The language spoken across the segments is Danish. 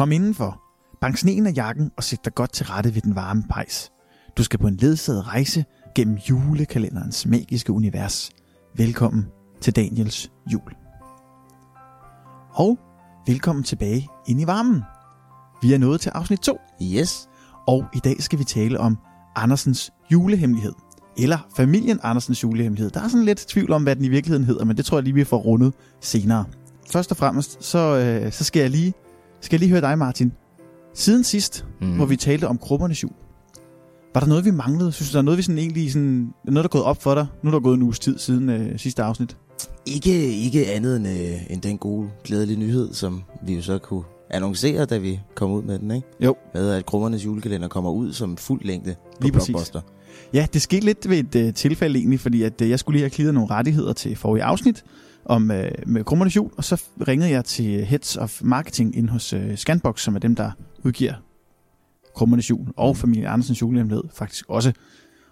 Kom indenfor, bank sneen af jakken og sæt dig godt til rette ved den varme pejs. Du skal på en ledsaget rejse gennem julekalenderens magiske univers. Velkommen til Daniels jul. Og velkommen tilbage ind i varmen. Vi er nået til afsnit 2, Yes. og i dag skal vi tale om Andersens julehemmelighed. Eller familien Andersens julehemmelighed. Der er sådan lidt tvivl om, hvad den i virkeligheden hedder, men det tror jeg lige, vi får rundet senere. Først og fremmest, så, øh, så skal, jeg lige, skal jeg lige høre dig, Martin. Siden sidst, mm. Hvor vi talte om krummernes jul, var der noget, vi manglede? Synes du, der er noget, vi sådan egentlig sådan, noget, der er gået op for dig? Nu er der gået en uges tid siden øh, sidste afsnit. Ikke, ikke andet end, øh, end den gode, glædelige nyhed, som vi jo så kunne annoncere, da vi kom ud med den, ikke? Jo. Med at Krummernes julekalender kommer ud som fuld længde på Lige præcis. Blockbuster. Ja, det skete lidt ved et øh, tilfælde egentlig, fordi at, øh, jeg skulle lige have klidet nogle rettigheder til forrige afsnit om øh, med Krummernes Jul, og så ringede jeg til Heads of Marketing ind hos øh, Scanbox, som er dem, der udgiver Krummernes Jul og familien Andersens julehemmelighed faktisk også.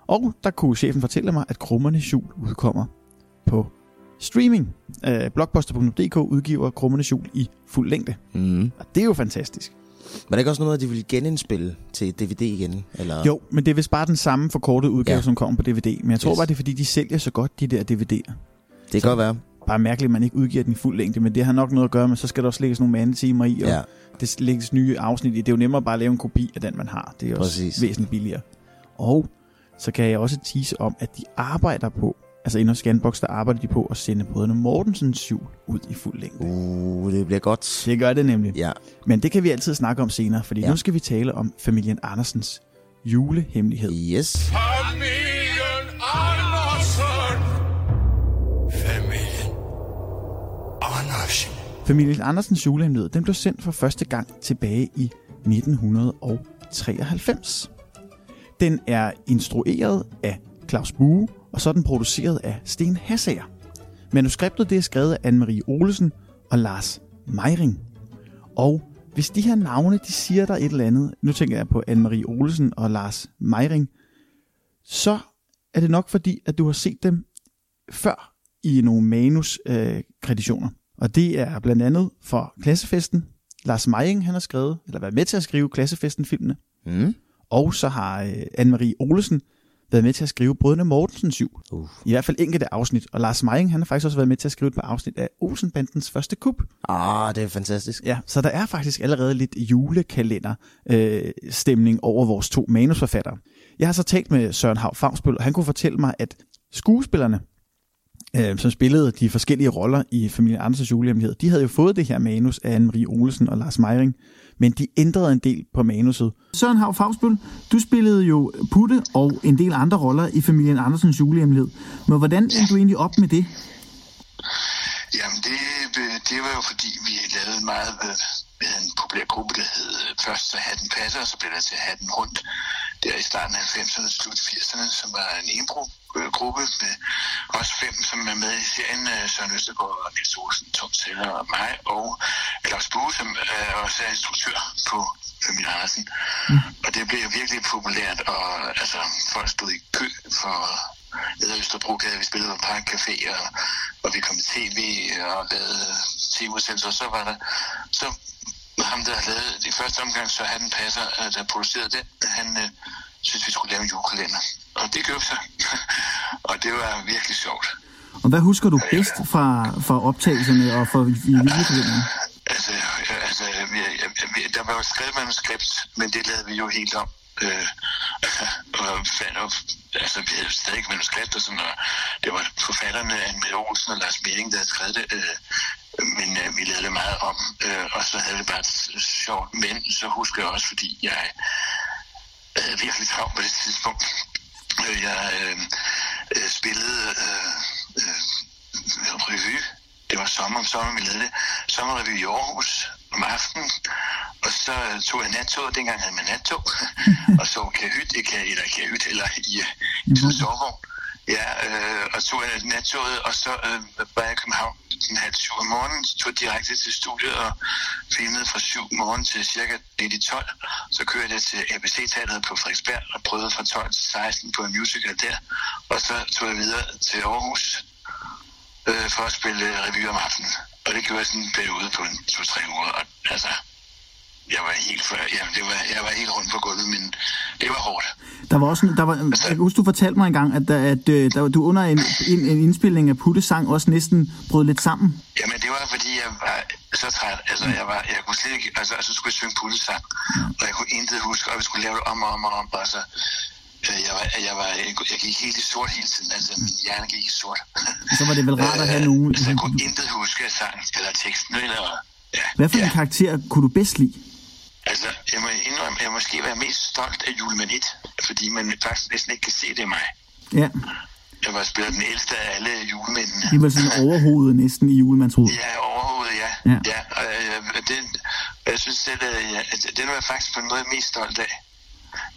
Og der kunne chefen fortælle mig, at Krummernes Jul udkommer på streaming. Øh, Blockbuster.dk udgiver Krummernes Jul i fuld længde, Mm. og det er jo fantastisk. Var det ikke også noget, at de ville genindspille til DVD igen? Eller? Jo, men det er vist bare den samme forkortede udgave, ja. Som kommer på DVD. Men jeg tror Yes. bare, det er fordi, de sælger så godt, de der DVD'er. Det kan godt være. Bare mærkeligt, at man ikke udgiver den i fuld længde, men det har nok noget at gøre med, så skal der også lægges nogle mandetimer i, og Ja. det lægges nye afsnit i. Det er jo nemmere bare at lave en kopi af den, man har. Det er også Præcis. væsentligt billigere. Og så kan jeg også tease om, at de arbejder på, altså inden hos Scanbox, der arbejder de på at sende Brødrene Mortensens jul ud i fuld længde. Uh, det bliver godt. Det gør det nemlig. Ja. Men det kan vi altid snakke om senere, fordi Ja. nu skal vi tale om familien Andersens julehemmelighed. Yes. Familien Familien Andersens julehemmelighed, den blev sendt for første gang tilbage i 1993. Den er instrueret af Claus Bue, og så er den produceret af Sten Hassager. Manuskriptet det er skrevet af Anne-Marie Olesen og Lars Meiring. Og hvis de her navne, de siger der et eller andet, nu tænker jeg på Anne-Marie Olesen og Lars Meiring, så er det nok fordi, at du har set dem før i nogle manus-kreditioner. Og det er blandt andet for Klassefesten. Lars Meiring, han har skrevet, eller været med til at skrive Klassefesten-filmene. Mm. Og så har øh, Anne-Marie Olesen været med til at skrive Brødrene Mortensens jul. Uh. I hvert fald enkelte afsnit. Og Lars Meiring, han har faktisk også været med til at skrive et par afsnit af Olsenbandens første kup. Ah, det er fantastisk. Ja, så der er faktisk allerede lidt julekalender øh, stemning over vores to manusforfattere. Jeg har så talt med Søren Hav Favsbøl, og han kunne fortælle mig, at skuespillerne, øh, som spillede de forskellige roller i familien Andersens julehemmelighed, de havde jo fået det her manus af Anne-Marie Olesen og Lars Meiring, men de ændrede en del på manuset. Søren Hav Favsbøl, du spillede jo Putte og en del andre roller i familien Andersens julehemmelighed. Men hvordan endte du egentlig op med det? Jamen, det, øh, det var jo fordi, vi lavede meget med, med en populær gruppe, der hed øh, først så Hatten Passer, og så blev der til Hatten Rundt, der i starten af 90'erne, slut 80'erne, som var en impro-gruppe med os fem, som er med i serien, øh, Søren Østergaard og Niels Olsen, Tom Seller og mig, og Lars Bue, som øh, også er instruktør på Familie Andersen. Mm. Og det blev virkelig populært, og altså, folk stod i kø for nede Østerbrogade, vi spillede på Park Café, og, og vi kom i tv og lavede tv-udsendelser, så var der, så ham, der havde lavet det i første omgang, så han passer, øh, der producerede den, han øh, synes, vi skulle lave en julekalender. Og det vi så. og det var virkelig sjovt. Og hvad husker du bedst fra, fra optagelserne og fra julekalenderen? Altså, øh, altså vi, vi, der var jo skrevet manuskript, men det lavede vi jo helt om. Øh, og fandt op, altså vi havde stadig ikke manuskript og sådan, og det var forfatterne Anne Olsen og Lars Meling, der havde skrevet det, øh, men øh, vi lavede det meget om, øh, og så havde vi bare et sjovt, men så husker jeg også, fordi jeg havde virkelig travlt på det tidspunkt. Jeg øh, øh, spillede øh, øh, revy. Det var sommer om sommer, vi lavede det. Sommerrevy i Aarhus om aftenen. Og så øh, tog jeg nattoget. Dengang havde man nattog. og så kahyt, ikke eller kahyt, eller i, øh, i sådan en sovevogn. Ja, øh, og tog øh, nattoget, og så øh, var jeg i København den halv syv om morgenen, tog direkte til studiet og filmede fra 7 morgen til cirka lidt i 12. Så kørte jeg til ABC-teateret på Frederiksberg og prøvede fra 12 til 16 på en musical der. Og så tog jeg videre til Aarhus øh, for at spille revy om aftenen. Og det gjorde jeg sådan en periode på en 2-3 uger. Og, altså, jeg var helt, for, jamen, det var, jeg var helt rundt på gulvet, men det var hårdt. Der var også, der var, jeg kan huske, du fortalte mig engang, at, der, at øh, der, du under en, en, en indspilning af Puttes sang også næsten brød lidt sammen. Jamen, det var fordi, jeg var så træt. Altså, jeg, var, jeg kunne slet ikke... Altså, så skulle jeg synge puttesang, og jeg kunne intet huske, og vi skulle lave det om og om og om. Og så, øh, jeg, var, jeg, var, jeg, jeg gik helt i sort hele tiden. Altså, min hjerne gik i sort. Så var det vel rart at have nogen... Så jeg kunne intet huske sangen eller teksten. Eller, ja, Hvad for ja. en karakter kunne du bedst lide? Altså, jeg må indrømme, jeg må måske være mest stolt af julemand 1, fordi man faktisk næsten ikke kan se det i mig. Ja, Jeg var spillet den ældste af alle julemændene. det var sådan overhovedet næsten i julemandshovedet. Ja, overhovedet, ja. Ja. ja. ja og, øh, den, jeg synes selv, at jeg, at den var jeg faktisk på måde mest stolt af.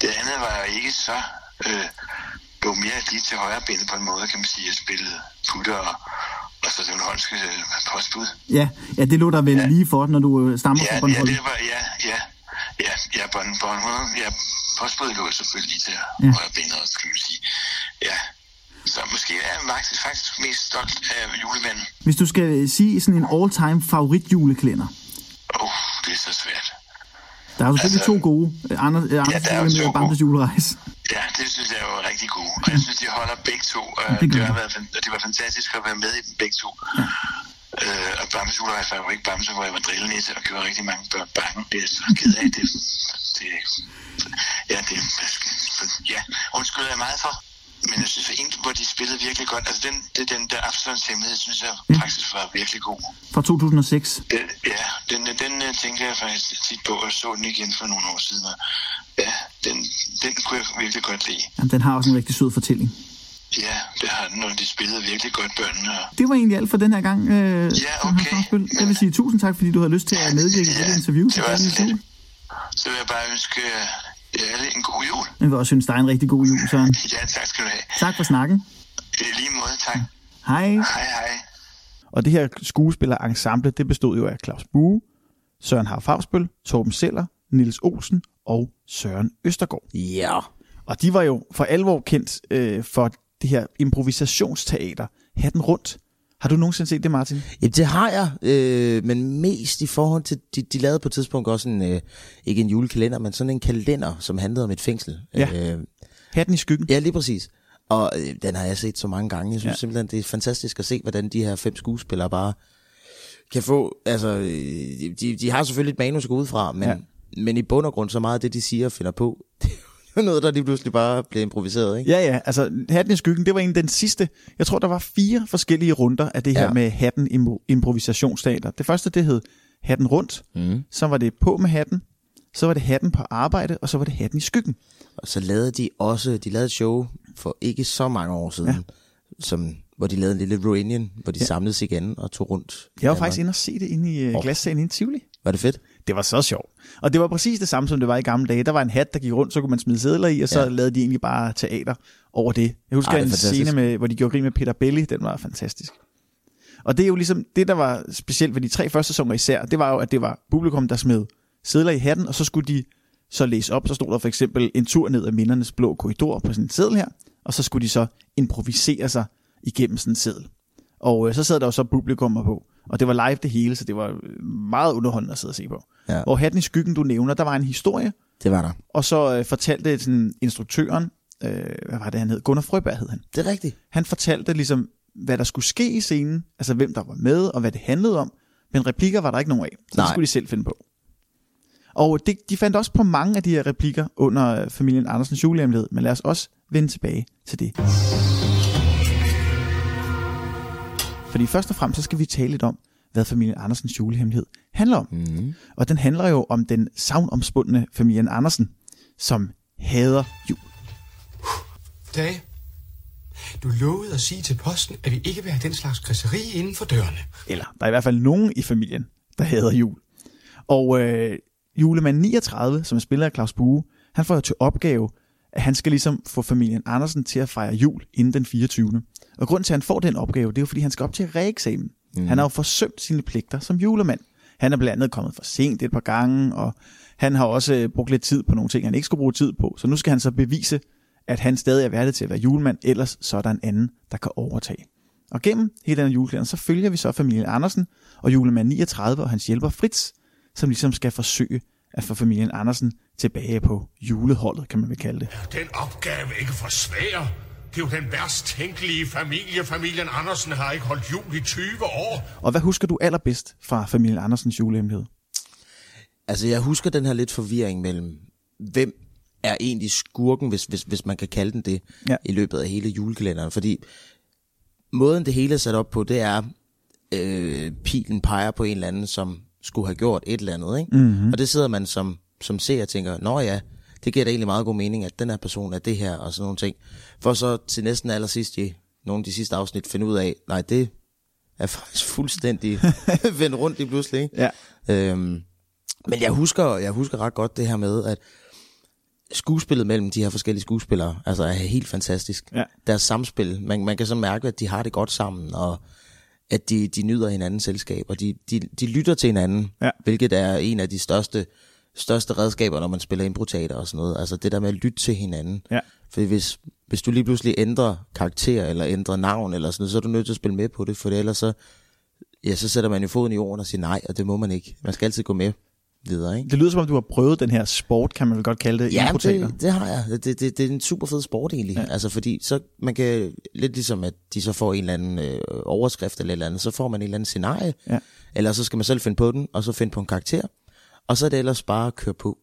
Det andet var jo ikke så... Øh, det var mere lige til højre benet på en måde, kan man sige. Jeg spillede putter og, og så den hollandske øh, postbud. Ja, ja det lå der vel lige for, når du øh, stammer Ja, fra ja, Bornholm. det var, ja, ja, ja, ja, bon, bon, ja, postbuddet lå selvfølgelig lige til Ja. ja. benet også, kan man sige. Ja, så måske er jeg faktisk, faktisk mest stolt af julemanden. Hvis du skal øh, sige sådan en all-time favorit julekalender. Åh, oh, det er så svært. Der er jo selvfølgelig Altså- to gode. Øh, Anders, øh, Anders der er julemad to og Bamses julerejse. Ja, det synes jeg er jo rigtig gode. Og jeg synes, de holder begge to. Det gør det, har været, det var fantastisk at være med i dem begge to. Øh, og Bamses julerejse var jo ikke Bamse, hvor jeg var drillenisse og gjorde rigtig mange børn bange. Det er så ked af. Det, det, ja, det, ja, undskylder jeg meget for. Men jeg synes, at en, hvor de spillede virkelig godt, altså den, det, den der Absalons hemmelighed, synes jeg faktisk var virkelig god. Fra 2006. Den, ja, den, den øh, tænker jeg faktisk tit på, og så den igen for nogle år siden. Og ja, den, den kunne jeg virkelig godt lide. Jamen, den har også en rigtig sød fortælling. Ja, det har den, og de spillede virkelig godt børnene. Og... Det var egentlig alt for den her gang. Øh, Ja, okay. Jeg vil sige tusind tak, fordi du havde lyst til at medvirke i Ja, dette interview. det var til så lidt. Så vil jeg bare ønske jer alle en god jul. Jeg vil også synes, der er en rigtig god jul, Søren. Ja, tak skal du have. Tak for snakken. I lige måde, tak. Hej. Hej, hej. Og det her skuespillerensemble, det bestod jo af Claus Bue, Søren Har Fagsbøl, Torben Seller, Nils Olsen og Søren Østergaard. Ja. Og de var jo for alvor kendt øh, for det her improvisationsteater, Hatten Rundt. Har du nogensinde set det, Martin? Ja, det har jeg, øh, men mest i forhold til, de, de lavede på et tidspunkt også en, øh, ikke en julekalender, men sådan en kalender, som handlede om et fængsel. Ja. Øh, Hatten i skyggen. ja, lige præcis. Og øh, den har jeg set så mange gange. Jeg synes Ja. simpelthen, det er fantastisk at se, hvordan de her fem skuespillere bare kan få... Altså, øh, de, de har selvfølgelig et manus at gå ud fra, men, Ja. men i bund og grund, så meget af det, de siger og finder på, det jo noget, der lige pludselig bare bliver improviseret, ikke? Ja, ja, altså Hatten i skyggen, det var en den sidste. Jeg tror, der var fire forskellige runder af det her Ja. med Hatten impro- improvisationsteater. Det første, det hed Hatten Rundt. Mm. Så var det på med hatten. Så var det hatten på arbejde, og så var det hatten i skyggen. Og så lavede de også, de lavede et show for ikke så mange år siden, Ja. som, hvor de lavede en lille reunion, hvor de Ja. samledes igen og tog rundt. Jeg var faktisk inde og se det inde i oh. Åh. glassalen inde i Tivoli. Var det fedt? Det var så sjovt. Og det var præcis det samme, som det var i gamle dage. Der var en hat, der gik rundt, så kunne man smide sædler i, og så ja. Lavede de egentlig bare teater over det. Jeg husker Ej, det en fantastisk. scene, med, hvor de gjorde grin med Peter Belli. Den var fantastisk. Og det er jo ligesom det, der var specielt ved de tre første sæsoner især. Det var jo, at det var publikum, der smed sædler i hatten, og så skulle de så læse op. Så stod der for eksempel en tur ned ad mindernes blå korridor på sådan en seddel her, og så skulle de så improvisere sig igennem sådan en seddel. Og øh, så sad der jo så publikummer på, og det var live det hele, så det var øh, meget underholdende at sidde og se på. Ja. Og Hatten i skyggen, du nævner, der var en historie, Det var der. og så øh, fortalte sådan, instruktøren, øh, hvad var det han hed? Gunnar Frøberg hed han. Det er rigtigt. Han fortalte ligesom, hvad der skulle ske i scenen, altså hvem der var med, og hvad det handlede om, men replikker var der ikke nogen af, så det Nej. skulle de selv finde på. Og det, de fandt også på mange af de her replikker under øh, familien Andersens julehemmelighed, men lad os også vende tilbage til det. Fordi først og fremmest så skal vi tale lidt om, hvad familien Andersens julehemmelighed handler om. Mm. Og den handler jo om den savnomspundne familien Andersen, som hader jul. Dage, du lovede at sige til posten, at vi ikke vil have den slags græseri inden for dørene. Eller der er i hvert fald nogen i familien, der hader jul. Og øh, julemand 39, som er spiller af Claus Bue, han får jo til opgave, at han skal ligesom få familien Andersen til at fejre jul inden den 24. Og grunden til, at han får den opgave, det er jo, fordi han skal op til reeksamen. Mm. Han har jo forsømt sine pligter som julemand. Han er blandt andet kommet for sent et par gange, og han har også øh, brugt lidt tid på nogle ting, han ikke skulle bruge tid på. Så nu skal han så bevise, at han stadig er værdig til at være julemand, ellers så er der en anden, der kan overtage. Og gennem hele den julekalender, så følger vi så familien Andersen og julemand 39 og hans hjælper Fritz, som ligesom skal forsøge at få familien Andersen tilbage på juleholdet, kan man vel kalde det. Den opgave ikke for svær. Det er jo den værst tænkelige familie. Familien Andersen har ikke holdt jul i 20 år. Og hvad husker du allerbedst fra familien Andersens julehemmelighed? Altså, jeg husker den her lidt forvirring mellem, hvem er egentlig skurken, hvis, hvis, hvis man kan kalde den det, Ja. ja. i løbet af hele julekalenderen. Fordi måden det hele er sat op på, det er, øh, pilen peger på en eller anden, som skulle have gjort et eller andet. Ikke? Mm-hmm. Og det sidder man som, som ser og tænker, nå ja, det giver da egentlig meget god mening, at den her person er det her, og sådan nogle ting. For så til næsten allersidst i nogle af de sidste afsnit finde ud af, nej, det er faktisk fuldstændig vendt rundt i pludselig. Ikke? Ja. Øhm, men jeg husker, jeg husker ret godt det her med, at skuespillet mellem de her forskellige skuespillere, altså er helt fantastisk. Ja. Deres samspil, man, man kan så mærke, at de har det godt sammen, og at de, de nyder hinandens selskab, og de, de, de lytter til hinanden, Ja. hvilket er en af de største, største redskaber, når man spiller improteater og sådan noget. Altså det der med at lytte til hinanden. Ja. For hvis, hvis du lige pludselig ændrer karakter, eller ændrer navn, eller sådan noget, så er du nødt til at spille med på det, for ellers så, ja, så sætter man jo foden i jorden og siger nej, og det må man ikke. Man skal altid gå med videre, ikke? Det lyder som om, du har prøvet den her sport, kan man vel godt kalde det, Ja, det, det har jeg. Det, det, det er en super fed sport egentlig. Ja. Altså fordi så man kan, lidt ligesom at de så får en eller anden øh, overskrift eller et eller andet, så får man en eller anden scenarie. Ja. Eller så skal man selv finde på den, og så finde på en karakter. Og så er det ellers bare at køre på.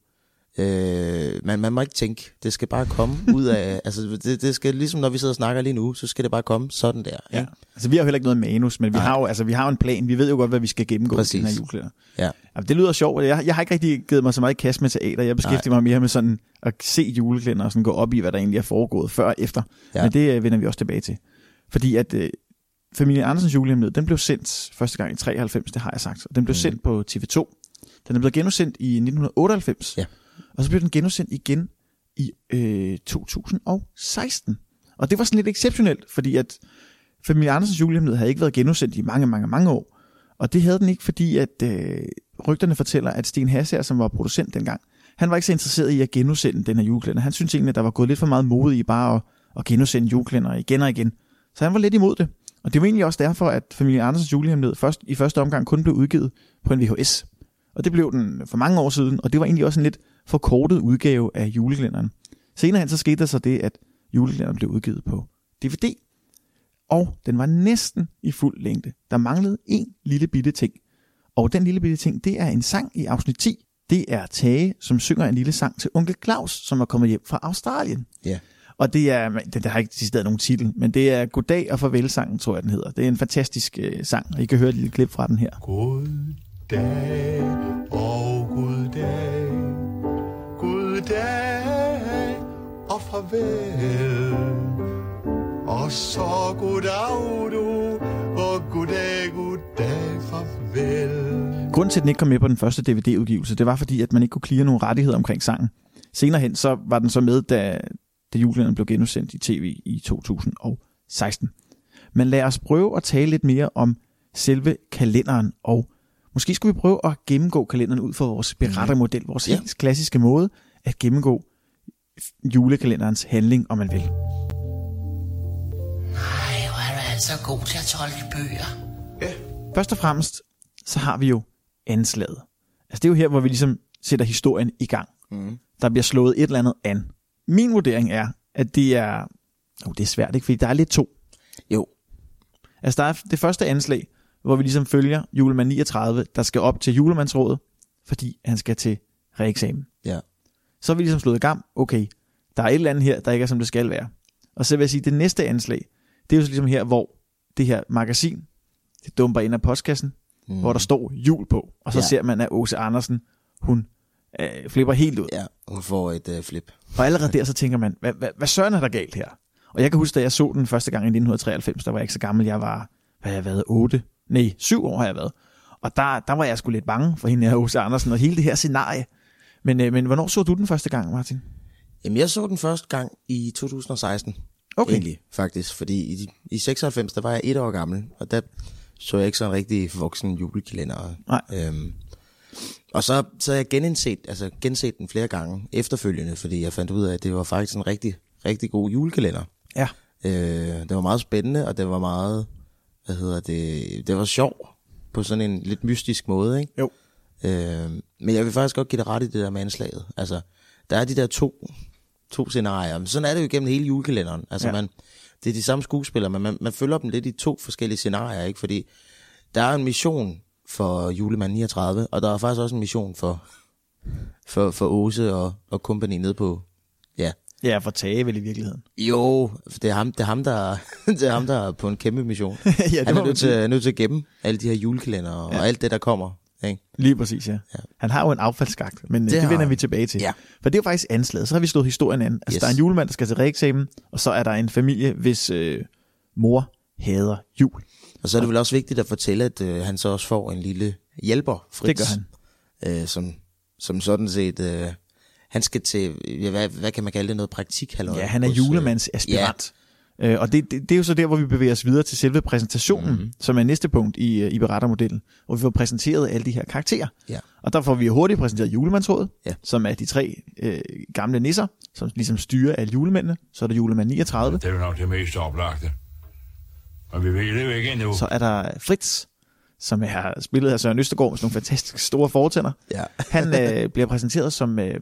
Øh, man, man må ikke tænke, det skal bare komme ud af, altså det, det skal ligesom når vi sidder og snakker lige nu, så skal det bare komme sådan der. Ja. Ikke? Altså, vi har jo heller ikke noget manus, men vi Nej. har jo altså, vi har jo en plan. Vi ved jo godt, hvad vi skal gennemgå i den her juleklæder. Ja. Ja, det lyder sjovt. Jeg, jeg har ikke rigtig givet mig så meget i kast med teater. Jeg beskæftiger mig mere med sådan at se juleklæder og sådan gå op i, hvad der egentlig er foregået før og efter. Ja. Men det øh, vender vi også tilbage til. Fordi at øh, familien Andersens julehemmelighed, den blev sendt første gang i 93, det har jeg sagt. Og den blev mm. sendt på TV2. Den er blevet genudsendt i 1998. Ja. Og så blev den genudsendt igen i øh, 2016. Og det var sådan lidt exceptionelt, fordi at Familie Andersens julehemmelighed havde ikke været genudsendt i mange, mange, mange år. Og det havde den ikke, fordi at øh, rygterne fortæller, at Sten Hasser, som var producent dengang, han var ikke så interesseret i at genudsende den her julekalender. Han syntes egentlig, at der var gået lidt for meget mode i bare at, at genudsende julekalender igen og igen. Så han var lidt imod det. Og det var egentlig også derfor, at Familie Andersens julehemmelighed først, i første omgang kun blev udgivet på en VHS. Og det blev den for mange år siden, og det var egentlig også en lidt forkortet udgave af julekalenderen. Senere hen så skete der så det, at julekalenderen blev udgivet på DVD, og den var næsten i fuld længde. Der manglede en lille bitte ting. Og den lille bitte ting, det er en sang i afsnit 10. Det er Tage, som synger en lille sang til onkel Claus, som er kommet hjem fra Australien. Ja. Og det er, den der har ikke decideret nogen titel, men det er Goddag og Farvel-sangen, tror jeg den hedder. Det er en fantastisk øh, sang, og I kan høre et lille klip fra den her. God dag og god dag. Og farvel. Og så goddag du, og goddag, goddag, farvel. Grunden til, at den ikke kom med på den første DVD-udgivelse, det var fordi, at man ikke kunne klire nogen rettigheder omkring sangen. Senere hen, så var den så med, da, da julekalenderen blev genudsendt i tv i 2016. Men lad os prøve at tale lidt mere om selve kalenderen, og måske skulle vi prøve at gennemgå kalenderen ud fra vores berettermodel, vores Ja. helt klassiske måde at gennemgå julekalenderens handling, om man vil. Ej, hvor er du altså god til at tolke bøger. Først og fremmest, så har vi jo anslaget. Altså det er jo her, hvor vi ligesom sætter historien i gang. Mm. Der bliver slået et eller andet an. Min vurdering er, at det er... Oh, det er svært, ikke? Fordi der er lidt to. Jo, Altså der er det første anslag, hvor vi ligesom følger julemand 39, der skal op til julemandsrådet, fordi han skal til reeksamen. ja. Så er vi ligesom slået i gang. Okay, der er et eller andet her, der ikke er, som det skal være. Og så vil jeg sige, det næste anslag, det er jo så ligesom her, hvor det her magasin, det dumper ind af postkassen, mm. hvor der står jul på. Og så ja. Ser man, at Åse Andersen, hun øh, flipper helt ud. Ja, hun får et øh, flip. Og allerede der, så tænker man, hvad, hvad, hvad søren er der galt her? Og jeg kan huske, da jeg så den første gang i 1993, der var jeg ikke så gammel. Jeg var, hvad jeg været, 8? Nej, 7 år har jeg været. Og der, der var jeg sgu lidt bange for hende her, Åse Andersen, og hele det her scenarie. Men, øh, men hvornår så du den første gang, Martin? Jamen, jeg så den første gang i 2016. Okay. Egentlig, faktisk. Fordi i, i 96, der var jeg et år gammel, og der så jeg ikke sådan en rigtig voksen julekalender. Nej. Øhm, og så, så jeg genindset, altså genset den flere gange efterfølgende, fordi jeg fandt ud af, at det var faktisk en rigtig, rigtig god julekalender. Ja. Øh, det var meget spændende, og det var meget, hvad hedder det, det var sjov på sådan en lidt mystisk måde, ikke? Jo. Øh, men jeg vil faktisk godt give dig ret i det der med anslaget. Altså, der er de der to, to scenarier. Men sådan er det jo igennem hele julekalenderen. Altså, Ja. man, det er de samme skuespillere, men man, man følger dem lidt i to forskellige scenarier, ikke? Fordi der er en mission for julemand 39, og der er faktisk også en mission for, for, for Åse og, og company nede på, ja, Ja, for Tage vel i virkeligheden. jo, det er ham, det er ham, der, det er ham, der er på en kæmpe mission. ja, Han må er nødt til, nødt til at gemme alle de her julekalender og Ja. ja. alt det, der kommer. Ikke? Lige præcis, ja. Ja. Han har jo en affaldsskagt, men det, Det det vender vi tilbage til. Ja. For det er jo faktisk anslaget. Så har vi slået historien an. Altså, Yes. der er en julemand, der skal til reeksamen, og så er der en familie, hvis øh, mor hader jul. Og så er det vel også vigtigt at fortælle, at øh, han så også får en lille hjælper, Fritz. Det gør han. Øh, som, som sådan set... Øh, han skal til, hvad, hvad kan man kalde det, noget praktik? Halløj, Ja, han er øh, julemands aspirant. Ja. Øh, og det, det, det er jo så der, hvor vi bevæger os videre til selve præsentationen, mm-hmm. som er næste punkt i, øh, i berettermodellen, hvor vi får præsenteret alle de her karakterer. Ja. Og der får vi hurtigt præsenteret julemandsrådet, Ja. som er de tre øh, gamle nisser, som ligesom styrer alle julemændene. Så er der julemand 39, Det er jo nok det mest oplagte. Men vi ved det jo ikke endnu. så er der Fritz, som er spillet af Søren Østergaard med sådan nogle fantastisk store fortænder. Ja. Han øh, bliver præsenteret som øh,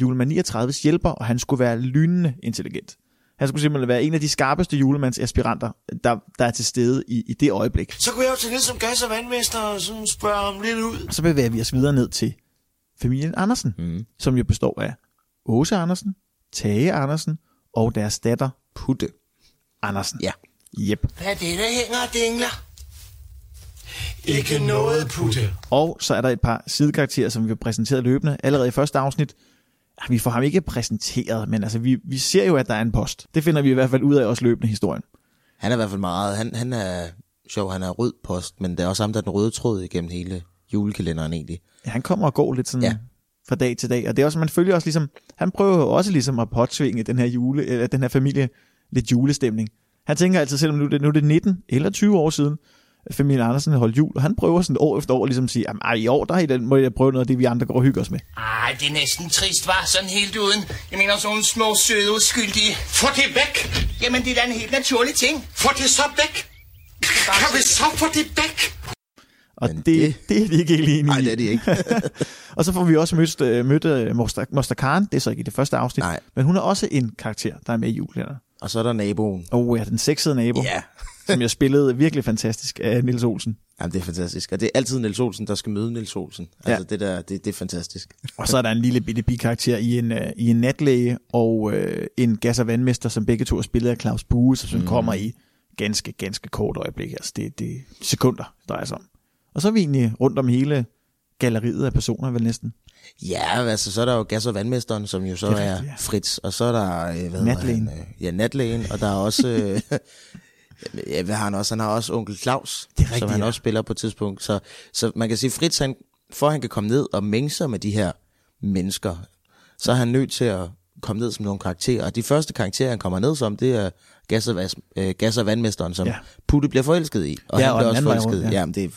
julemand 39's hjælper, og han skulle være lynende intelligent. Han skulle simpelthen være en af de skarpeste julemandsaspiranter, der, der er til stede i, i det øjeblik. Så kunne jeg jo tage ned som gas- og vandmester og sådan spørge ham lidt ud. Og så bevæger vi os videre ned til familien Andersen, Mm. som jo består af Åse Andersen, Tage Andersen og deres datter Putte. Andersen. Ja. Yep. Hvad er det, der hænger og dingler? Ikke noget, Putte. Og så er der et par sidekarakterer, som vi har præsenteret løbende. Allerede i første afsnit, vi får ham ikke præsenteret, men altså, vi, vi ser jo, at der er en post. Det finder vi i hvert fald ud af også løbende historien. Han er i hvert fald meget... Han, han er sjov, han er rød post, men det er også ham, der er den røde tråd igennem hele julekalenderen egentlig. Ja, han kommer og går lidt sådan ja. Fra dag til dag. Og det er også, man følger også ligesom, han prøver jo også ligesom at påtvinge den her, jule, eller den her familie lidt julestemning. Han tænker altid, selvom nu det, nu er det 19 eller 20 år siden, familien Andersen holdt jul, og han prøver sådan år efter år ligesom at sige, "Jamen, ej, i år der er I den, må jeg prøve noget af det, vi andre går og hygger os med. Ej, det er næsten trist, var sådan helt uden. Jeg mener sådan nogle små, søde, uskyldige. Få det væk! Jamen, det er da en helt naturlig ting. Få det så væk! Kan vi så få det væk? Og Men det, det, det- det er de ikke helt enige Nej, det er de ikke. Og så får vi også mødt, øh, mødt øh, Moster, Moster Karen, det er så ikke i det første afsnit, Nej. men hun er også en karakter, der er med i julekalenderen. og så er der naboen. Og ja, den sexede nabo, Ja. Som jeg spillede virkelig fantastisk af Nils Olsen. Jamen, det er fantastisk. Og det er altid Niels Olsen, der skal møde Niels Olsen. Altså, Ja. det der, det, det er fantastisk. Og så er der en lille bitte bikarakter i en, uh, i en natlæge og uh, en gas- og vandmester, som begge to er spillet af Claus Bue, som mm. kommer i ganske, ganske kort øjeblik. Altså det, det er sekunder, der er sig om. Og så er vi egentlig rundt om hele galleriet af personer, vel næsten. Ja, altså så er der jo gas- og vandmesteren, som jo så Det er rigtigt, ja. Fritz. Og så er der... øh, Hvad Natlægen. Han, øh, ja, natlægen. Og der er også... Ja, hvad har han også? Han har også onkel Claus, Det er rigtigt, som han ja. også spiller på et tidspunkt. Så, så man kan sige, Fritz, han, for at han kan komme ned og mænge sig med de her mennesker, så er han nødt til at komme ned som nogle karakterer. Og de første karakterer, han kommer ned som, det er gas- og, vas- øh, gas- og vandmesteren, som Ja. Putte bliver forelsket i. Og Ja, han og bliver den også forelsket. rundt, ja. Jamen, det er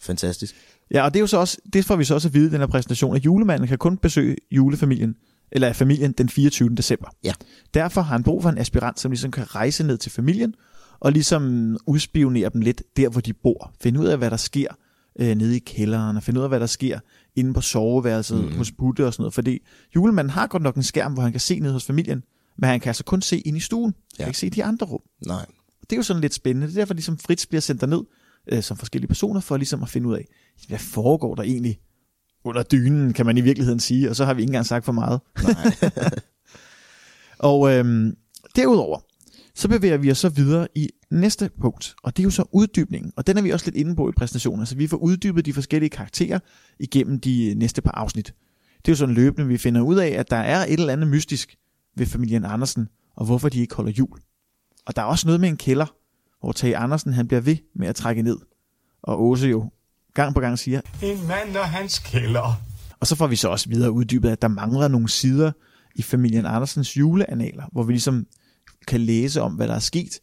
fantastisk. Ja, og det er jo så også, det får vi så også at vide i den her præsentation, at julemanden kan kun besøge julefamilien, eller familien den 24. december. Ja. Derfor har han brug for en aspirant, som ligesom kan rejse ned til familien, og ligesom udspionere dem lidt der, hvor de bor. Finde ud af, hvad der sker øh, nede i kælderen, og finde ud af, hvad der sker inde på soveværelset mm. hos Butte og sådan noget. Fordi julemanden har godt nok en skærm, hvor han kan se ned hos familien, men han kan altså kun se ind i stuen. Han Ja. kan ikke se de andre rum. Nej. Det er jo sådan lidt spændende. Det er derfor, ligesom Fritz bliver sendt derned øh, som forskellige personer, for ligesom at finde ud af, hvad foregår der egentlig under dynen, kan man i virkeligheden sige, og så har vi ikke engang sagt for meget. Nej. Og øhm, derudover, så bevæger vi os så videre i næste punkt, og det er jo så uddybningen, og den er vi også lidt inde på i præsentationen, så vi får uddybet de forskellige karakterer igennem de næste par afsnit. Det er jo sådan løbende, vi finder ud af, at der er et eller andet mystisk ved familien Andersen, og hvorfor de ikke holder jul. Og der er også noget med en kælder, hvor Tage Andersen han bliver ved med at trække ned, og Åse jo gang på gang siger, En mand og hans kælder. og så får vi så også videre uddybet, at der mangler nogle sider i familien Andersens juleanaler, hvor vi ligesom kan læse om, hvad der er sket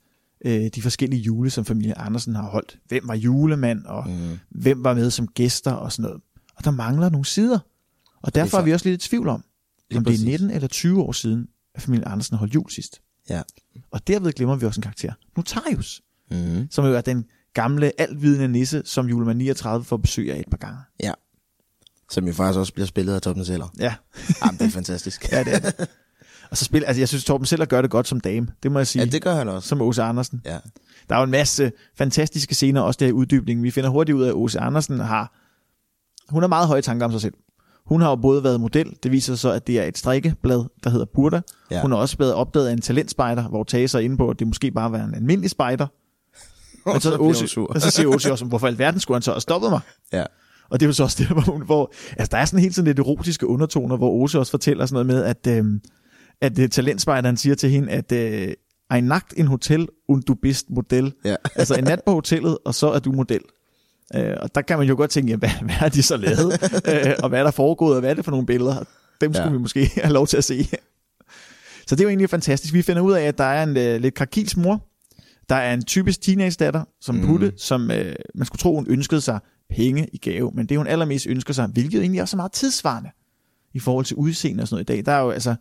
øh, de forskellige jule, som familien Andersen har holdt. Hvem var julemand, og mm. hvem var med som gæster og sådan noget. Og der mangler nogle sider. Og derfor for- er vi også lidt i tvivl om, om det er præcis. 19 eller 20 år siden, at familien Andersen holdt jul sidst. Ja. Og derved glemmer vi også en karakter. Notarius, Mm-hmm. som jo er den gamle, altvidende nisse, som julemand 39 får besøg af et par gange. Ja. Som jo faktisk også bliver spillet af Torben Seller. Ja, Jamen, det er fantastisk. ja det er det. Og så spiller, altså jeg synes, Torben Seller gør det godt som dame. Det må jeg sige. ja, det gør han også. Som Åse Andersen. Ja. Der er jo en masse fantastiske scener, også der i uddybningen. Vi finder hurtigt ud af, at Åse Andersen har... Hun har meget høje tanker om sig selv. Hun har jo både været model, det viser sig så, at det er et strikkeblad, der hedder Burda. Ja. Hun har også været opdaget af en talentspejder, hvor Tage sig inde på, at det måske bare var en almindelig spejder. Og så, sur. og så siger Åse også, hvorfor alverden skulle han så have stoppet mig? Ja. Og det er jo så også det, hvor, hun, hvor altså der er sådan helt sådan lidt erotiske undertoner, hvor Åse også fortæller sådan noget med, at, øh, at øh, talentspejderen siger til hende, at øh, ein Nacht in Hotel und du bist Model. Ja. altså en nat på hotellet, og så er du model. Øh, og der kan man jo godt tænke, jamen, hvad, hvad har de så lavet? øh, og hvad er der foregået, og hvad er det for nogle billeder? Dem skulle Ja. vi måske have lov til at se. så det er jo egentlig fantastisk. Vi finder ud af, at der er en øh, lidt krakils mor. Der er en typisk teenage-datter, som Putte, som øh, man skulle tro, hun ønskede sig penge i gave. Men det hun allermest ønsker sig, hvilket egentlig også er meget tidsvarende i forhold til udseende og sådan noget i dag. Der er jo altså,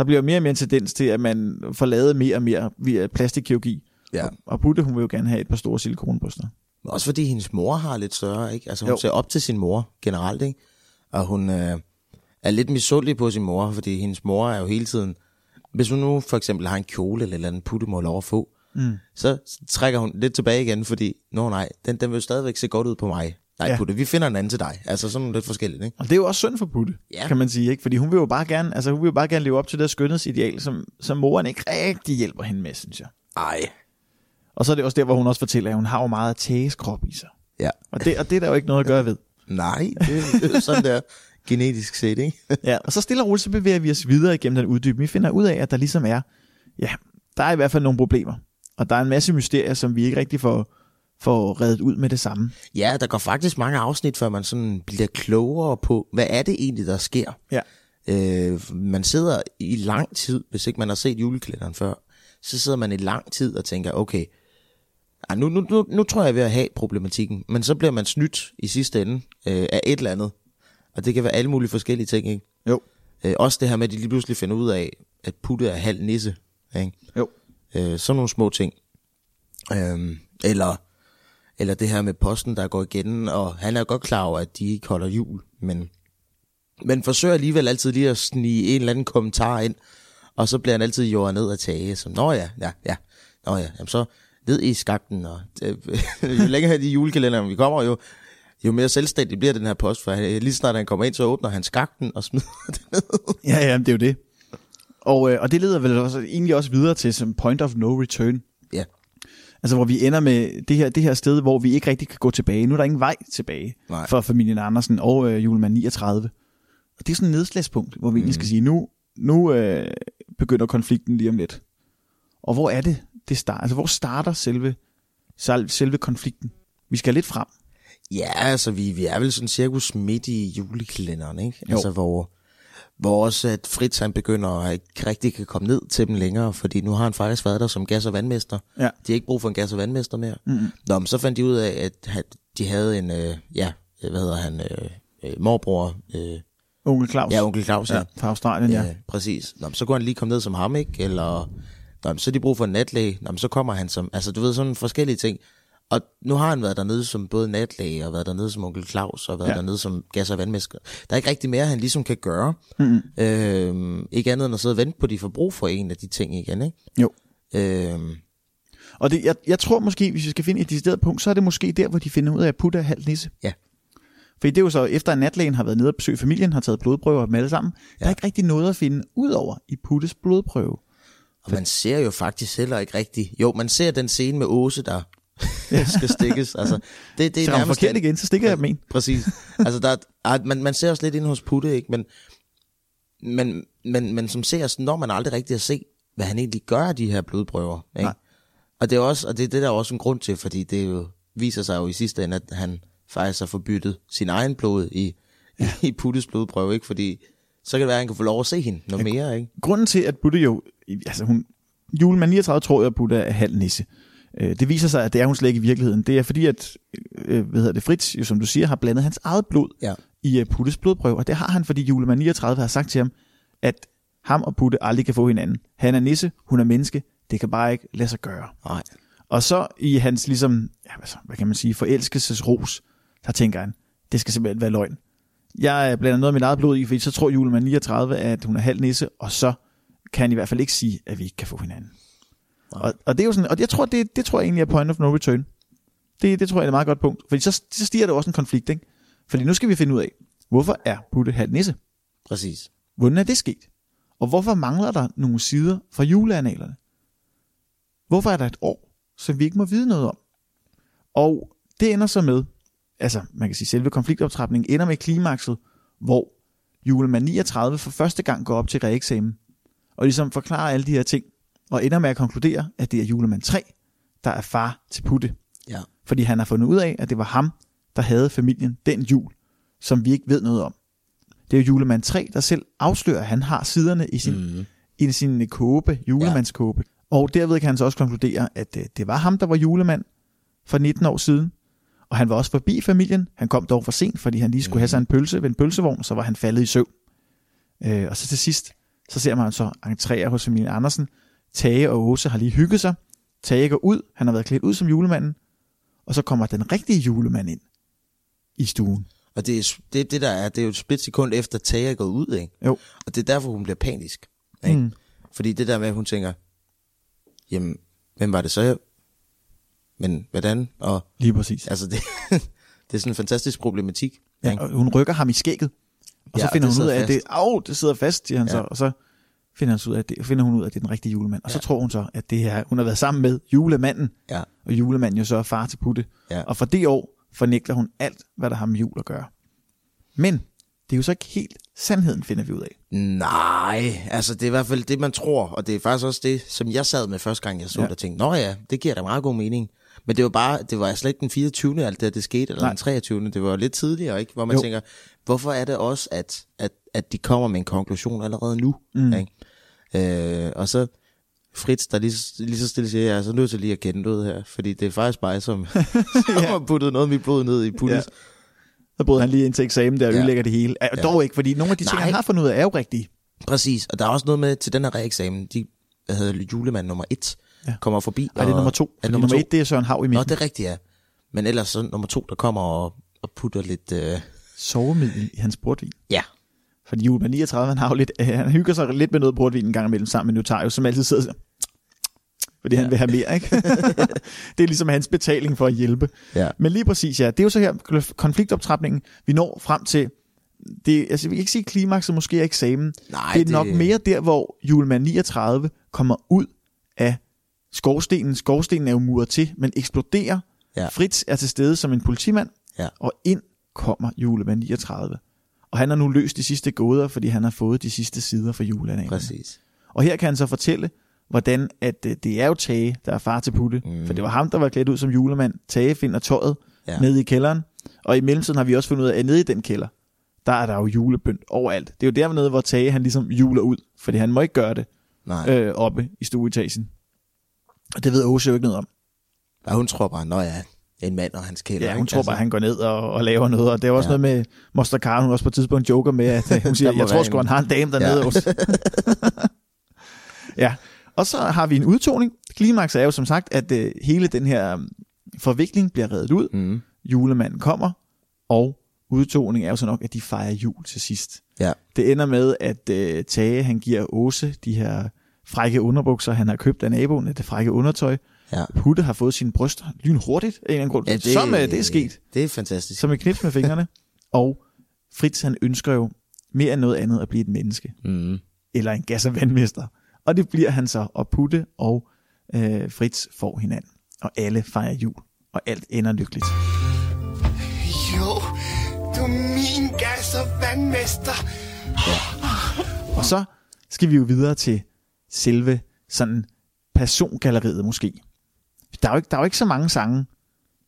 der bliver mere og mere en tendens til, at man får lavet mere og mere via plastikkirurgi. Ja. Og, og Putte, hun vil jo gerne have et par store silikonbryster. Men Også fordi hendes mor har lidt større, ikke? Altså hun Jo. ser op til sin mor generelt, ikke? Og hun øh, er lidt misundelig på sin mor, fordi hendes mor er jo hele tiden... Hvis hun nu for eksempel har en kjole eller eller andet putte må lov at få, mm. så trækker hun lidt tilbage igen, fordi, nå nej, den, den vil jo stadigvæk se godt ud på mig. Nej, Ja. putte, vi finder en anden til dig. Altså sådan lidt forskelligt, ikke? Og det er jo også synd for Putte, Ja. kan man sige. Ikke? Fordi hun vil jo bare gerne, altså, hun vil jo bare gerne leve op til det skønhedsideal, som, som moren ikke rigtig hjælper hende med, synes jeg. Ej. Og så er det også der, hvor hun også fortæller, at hun har jo meget af Tages krop i sig. Ja. Og det, og det er der jo ikke noget at gøre ved. Nej, det, det er sådan der genetisk set, ikke? Ja, og så stille og roligt, så bevæger vi os videre igennem den uddybning. Vi finder ud af, at der ligesom er, ja, der er i hvert fald nogle problemer. Og der er en masse mysterier, som vi ikke rigtig får, får reddet ud med det samme. Ja, der går faktisk mange afsnit, før man sådan bliver klogere på, hvad er det egentlig, der sker? Ja. Øh, man sidder i lang tid, hvis ikke man har set julekalenderen før, så sidder man i lang tid og tænker, okay, nu, nu, nu, nu tror jeg, ved at have problematikken, men så bliver man snydt i sidste ende øh, af et eller andet. Og det kan være alle mulige forskellige ting, ikke? Jo. Øh, også det her med, at de lige pludselig finder ud af, at Putte er halv nisse, ikke? Jo. Øh, sådan nogle små ting. Øhm, eller, eller det her med posten, der går igen, og han er godt klar over, at de ikke holder jul, men, men forsøger alligevel altid lige at snige en eller anden kommentar ind, og så bliver han altid jordet ned af tage, som, nå ja, ja, ja, nå ja, jamen så ned i skakten, og det, jo længere de julekalenderen vi kommer, jo, jo mere selvstændig bliver den her post, for han- lige snart han kommer ind, så åbner han skakten og smider det ned. Ja, ja, det er jo det. Og, øh, og det leder vel også, egentlig også videre til som point of no return. Ja, Altså hvor vi ender med det her, det her sted, hvor vi ikke rigtig kan gå tilbage. Nu er der ingen vej tilbage Nej. for familien Andersen og øh, julemand 39. Og det er sådan et nedslagspunkt, hvor vi egentlig skal sige, nu, nu øh, begynder konflikten lige om lidt. Og hvor er det, det starter? Altså hvor starter selve, sel- selve konflikten? Vi skal lidt frem. Ja, altså vi, vi er vel sådan cirkus midt i julekalenderen, ikke? Jo. Altså hvor, hvor også at Fritz han begynder at ikke rigtig kan komme ned til dem længere, fordi nu har han faktisk været der som gas- og vandmester. Ja. De har ikke brug for en gas- og vandmester mere. Mm-hmm. Nå, men så fandt de ud af, at de havde en, øh, ja, øh, hvad hedder han, øh, øh, morbror, øh, Onkel Claus. ja, onkel Claus, ja. ja. Fra Australien, ja. Ja, præcis. Nå, men så kunne han lige komme ned som ham, ikke? Eller, nå, så har de brug for en natlæge. Nå, så kommer han som, altså du ved, sådan forskellige ting. Og nu har han været dernede som både natlæge, og været dernede som onkel Claus, og været Ja. dernede som gas- og vandmester. Der er ikke rigtig mere, han ligesom kan gøre. Mm-hmm. Øhm, ikke andet end at sidde og vente på, de får brug for en af de ting igen, ikke? Jo. Øhm, Og det, jeg, jeg tror måske, hvis vi skal finde et decideret punkt, så er det måske der, hvor de finder ud af, at Putte er halvt nisse. ja. For det er jo så, efter at natlægen har været nede og besøge familien, har taget blodprøver med alle sammen, ja. der er ikke rigtig noget at finde ud over i Puttes blodprøve. Og man ser jo faktisk heller ikke rigtigt. Jo, man ser den scene med Åse, der skal stikkes. Altså, det, det er Så rammer nærmest forkert igen, så stikker jeg dem en. Præcis. Altså, der, er, man, man ser også lidt ind hos Putte, ikke? Men, men, men, men som ser, når man aldrig rigtig at se, hvad han egentlig gør af de her blodprøver. Ikke? Nej. Og det er også, og det, det er der også en grund til, fordi det jo viser sig jo i sidste ende, at han faktisk har forbyttet sin egen blod i, ja. i Puttes blodprøve, ikke? Fordi så kan det være, at han kan få lov at se hende noget mere, ikke? Grunden til, at Putte jo, altså hun, julemand 39 tror jeg, at Putte er halv nisse. Øh, Det viser sig, at det er hun slet ikke i virkeligheden. Det er fordi, at øh, hvad hedder det, Fritz, jo, som du siger, har blandet hans eget blod Ja. i øh, Puttes blodprøve. Og det har han, fordi julemand 39 har sagt til ham, at ham og Putte aldrig kan få hinanden. Han er nisse, hun er menneske. Det kan bare ikke lade sig gøre. Nej. Og så i hans ligesom, ja, hvad, så, hvad kan man sige, forelskelsesros, der tænker han, det skal simpelthen være løgn. Jeg blander noget af mit eget blod i, fordi så tror julemand 39, at hun er halv nisse, og så kan han i hvert fald ikke sige, at vi ikke kan få hinanden. Og, og, det er jo sådan, og jeg tror, det, det tror jeg egentlig er point of no return. Det, det tror jeg er et meget godt punkt. Fordi så, så stiger der også en konflikt, ikke? Fordi nu skal vi finde ud af, hvorfor er Putte halv nisse? Præcis. Hvordan er det sket? Og hvorfor mangler der nogle sider fra juleanalerne? Hvorfor er der et år, som vi ikke må vide noget om? Og det ender så med, altså man kan sige, selve konfliktoptrapningen ender med klimakset, hvor julemand 39 for første gang går op til reeksamen, og ligesom forklarer alle de her ting, og ender med at konkludere, at det er julemand 3, der er far til Putte. Ja. Fordi han har fundet ud af, at det var ham, der havde familien den jul, som vi ikke ved noget om. Det er jo julemand 3, der selv afslører, at han har siderne i sin, mm. i sin kåbe, julemandskåbe. Ja. Og derved kan han så også konkludere, at det, det var ham, der var julemand for 19 år siden. Og han var også forbi familien. Han kom dog for sent, fordi han lige skulle mm. have sig en pølse ved en pølsevogn, så var han faldet i søvn. Øh, og så til sidst, så ser man så entrere hos familien Andersen. Tage og Åse har lige hygget sig. Tage går ud, han har været klædt ud som julemanden, og så kommer den rigtige julemand ind i stuen. Og det er det, det der er, det er jo et split sekund efter Tage er gået ud, ikke? Jo. Og det er derfor, hun bliver panisk. Ikke? Mm. Fordi det der med, at hun tænker, jamen, hvem var det så? Men hvordan? Og, Lige præcis. altså, det, det er sådan en fantastisk problematik. Ja, ikke? og hun rykker ham i skægget, og Ja, så og finder det hun ud af, at det, au, det sidder fast, siger han Ja. så, og så finder, han ud af, at det, finder hun ud af, at det er den rigtige julemand. Og så Ja. tror hun så, at det er, hun har været sammen med julemanden, Ja. og julemanden jo så er far til Putte. Ja. Og for det år fornægter hun alt, hvad der har med jul at gøre. Men det er jo så ikke helt sandheden, finder vi ud af. Nej, altså det er i hvert fald det, man tror, og det er faktisk også det, som jeg sad med første gang, jeg så ja. det, og tænkte, nå ja, det giver da meget god mening. Men det var bare, det var slet ikke den 24. alt det, det skete, eller Nej. den 23. Det var lidt tidligere, ikke? Hvor man Jo. tænker, hvorfor er det også, at, at, at de kommer med en konklusion allerede nu? Mm. Ikke? Øh, og så Fritz, der lige, lige så stille siger, jeg er så nødt til lige at kende det ud her, fordi det er faktisk mig, som, som har puttet noget af mit blod ned i Puttes. Ja. Så brød han lige ind til eksamen der og Ja. ødelægger det hele. Ja. Ja. Dog ikke, fordi nogle af de ting, Nej. han har fundet ud af, er jo rigtige. Præcis, og der er også noget med til den her reeksamen, de det, julemand nummer et, Ja. ja. kommer forbi. Ej, det er nummer to. Er det nummer, nummer to? et, det er Søren Hav i Nå, midten. det er rigtigt, ja. Men ellers så nummer to, der kommer og, og putter lidt... Øh... Sovemiddel i hans portvin. Ja. Fordi julemand 39, han har jo lidt, øh, han hygger sig lidt med noget portvin en gang imellem sammen med Notarius, som altid sidder og fordi han vil have mere, ikke? det er ligesom hans betaling for at hjælpe. Ja. Men lige præcis, ja, det er jo så her konfliktoptrapningen, vi når frem til, det, altså vi kan ikke sige klimakset, måske er eksamen. Nej, det er nok mere der, hvor julemand 39 kommer ud af skorstenen. Skorstenen er jo muret til, men eksploderer. Ja. Fritz er til stede som en politimand, Ja. og ind kommer julemand 39. Og han har nu løst de sidste gåder, fordi han har fået de sidste sider fra juleanalen. Præcis. Og her kan han så fortælle, hvordan at øh, det er jo Tage, der er far til Putte. Mm. For det var ham, der var klædt ud som julemand. Tage finder tøjet ja. Ja. nede i kælderen. Og i mellemtiden har vi også fundet ud af, at nede i den kælder, der er der jo julebønt overalt. Det er jo dernede, hvor Tage han ligesom juler ud. Fordi han må ikke gøre det Nej. øh, oppe i stueetagen. Og det ved Åse jo ikke noget om. Og hun tror bare, nå ja, en mand og hans kælder. Ja, hun ikke? tror bare, at han går ned og, og laver noget. Og det er også ja. Noget med Moster Karen, hun også på et tidspunkt joker med, at øh, hun siger, jeg tror sgu, han har en dame dernede Ja. også. ja, og så har vi en udtoning. Klimaks er jo som sagt, at øh, hele den her øh, forvikling bliver reddet ud. Mm. Julemanden kommer, og udtoning er jo så nok, at de fejrer jul til sidst. Ja. Det ender med, at øh, Tage han giver Åse de her frække underbukser, han har købt af naboen, det frække undertøj. Ja. Putte har fået sine bryster lynhurtigt af en eller anden grund. ja det, som øh, det er sket. Det er fantastisk. Som et knips med fingrene. og Fritz han ønsker jo mere end noget andet at blive et menneske. Mm. Eller en gas- og vandmester. Og det bliver han så. Og Putte og øh, Fritz får hinanden. Og alle fejrer jul. Og alt ender lykkeligt. Jo, du er min gas- og vandmester. Og så skal vi jo videre til selve sådan persongalleriet måske. Der er jo ikke, der er jo ikke så mange sange,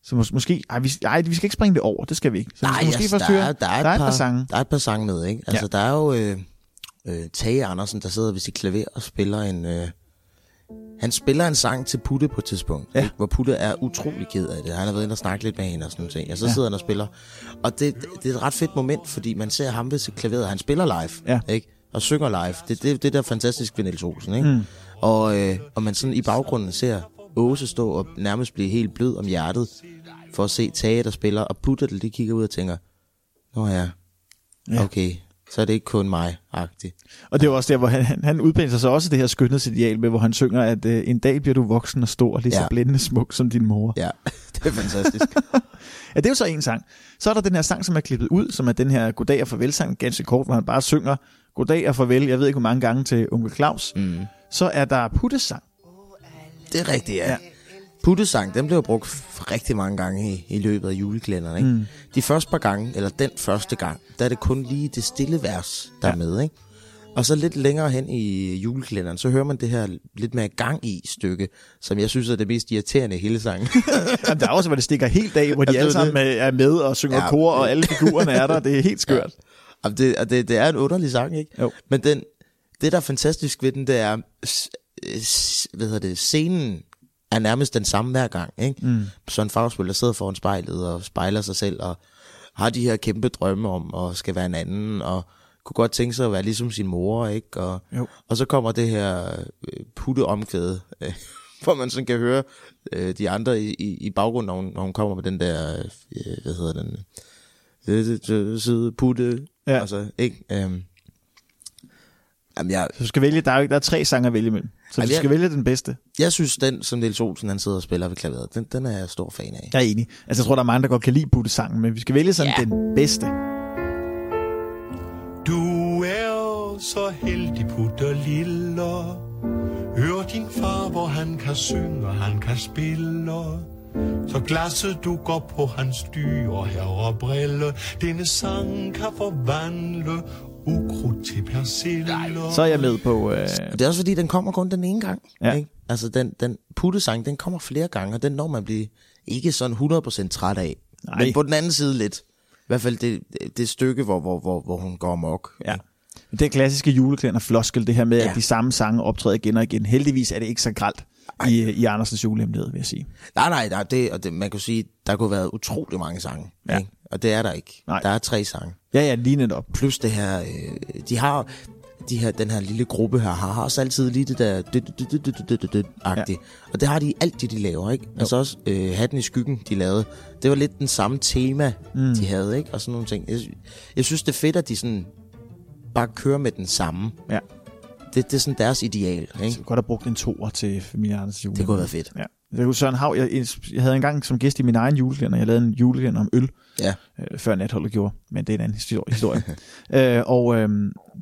så mås- måske, ej vi, ej, vi skal ikke springe det over, det skal vi ikke. Så Nej, måske altså, der, høre, er, der, er et der er et par, par sange. Der er et par sange med, ikke? Altså, Ja. der er jo øh, øh, Tage Andersen, der sidder ved sit klaver og spiller en... Øh, han spiller en sang til Putte på et tidspunkt, Ja. ikke? hvor Putte er utrolig ked af det. Han har været inde og snakke lidt med hende og sådan noget. Og så ja. sidder han og spiller. Og det, det er et ret fedt moment, fordi man ser ham ved sit klaver. Han spiller live, Ja. ikke? Og synger live. Det, det, det der er fantastisk ved Niels Olsen, ikke? Mm. Og, øh, og man sådan i baggrunden ser Åse stå og nærmest blive helt blød om hjertet for at se Tage, der spiller. Og der lige kigger ud og tænker, Nå ja, ja. okay, så er det ikke kun mig-agtigt. Og det er jo også der, hvor han, han, han sig også det her skønhedsideal med, hvor han synger, at øh, en dag bliver du voksen og stor, lige så Ja. blændende smuk som din mor. Ja, det er fantastisk. Ja, det er jo så en sang. Så er der den her sang, som er klippet ud, som er den her Goddag og farvel sang, ganske kort, hvor han bare synger Goddag og farvel, jeg ved ikke hvor mange gange til onkel Claus. Mm. Så er der Puttes sang. det er rigtigt, ja. ja. Puttesang, den blev brugt rigtig mange gange i, i løbet af juleklænderne. Ikke? Mm. De første par gange, eller den første gang, der er det kun lige det stille vers, der ja. er med. Ikke? Og så lidt længere hen i juleklænderen, så hører man det her lidt mere gang i stykke, som jeg synes er det mest irriterende i hele sangen. Jamen, der er også, hvor det stikker helt af, hvor de Ja, alle sammen det. er med og synger Ja. kor, og alle figurerne er der. Det er helt skørt. Jamen, det, og det, det er en underlig sang, ikke? Jo. Men den, det, der er fantastisk ved den, det er, hvad hedder det, scenen er nærmest den samme hver gang, ikke? Mm. Søren Fagsbøl, der sidder foran spejlet og spejler sig selv, og har de her kæmpe drømme om, at skal være en anden, og kunne godt tænke sig at være ligesom sin mor, ikke? Og, Jo. og så kommer det her øh, putteomkvæde, øh, hvor man sådan kan høre øh, de andre i, i, i baggrunden, når hun, når hun kommer med den der, øh, hvad hedder den, øh, søde putte, Ja. altså, ikke? Øhm, jamen, jeg, Så du skal vælge, der er, jo ikke, der er tre sange at vælge imellem. Så Ej, du jeg- skal vælge den bedste. jeg synes, den, som Niels Olsen, han sidder og spiller ved klaveret, den, den er jeg stor fan af. Jeg er enig. Altså, jeg tror, der er mange, der godt kan lide Puttes-sangen, men vi skal vælge sådan Ja. den bedste. Du er så heldig, putter lille. Hør din far, hvor han kan synge, og han kan spille. Så glasset du går på hans dyre her og brille. Denne sang kan forvandle ukrudt til persille. Så er jeg med på... Øh, Og det er også fordi, den kommer kun den ene gang. Ja. Ikke? Altså, den, den puttesang, den kommer flere gange, og den når man blive ikke sådan 100% træt af. Nej. Men på den anden side lidt. I hvert fald det, det, det stykke, hvor, hvor, hvor, hvor hun går mok. ja. Det er klassiske juleklænder floskel, det her med. Ja. at de samme sange optræder igen og igen. Heldigvis er det ikke så gralt i, i Andersens julehemmelighed, vil jeg sige. Nej, nej, nej det, og det, man kan sige, der kunne have været utrolig mange sange. Ja. Ikke? Og det er der ikke. Nej. Der er tre sange. Ja, ja, lige netop. Plus det her, øh, de har, de her, den her lille gruppe her, har, har også altid lige det der agtigt. Og det har de alt det, de laver, ikke? Altså også øh, Hatten i skyggen, de lavede. Det var lidt den samme tema, mm. de havde, ikke? Og sådan nogle ting. Jeg, jeg synes, det er fedt, at de sådan bare kører med den samme. Ja. Det, det er sådan deres ideal, ikke? Jeg kunne godt have brugt en toer til familie Andersens jule. Det kunne været fedt. Ja. Det kunne Søren Hav, jeg, jeg havde engang som gæst i min egen juleklænder, jeg lavede en juleklænder om øl, Ja. øh, før natholdet gjorde, men det er en anden histori- historie. øh, og øh,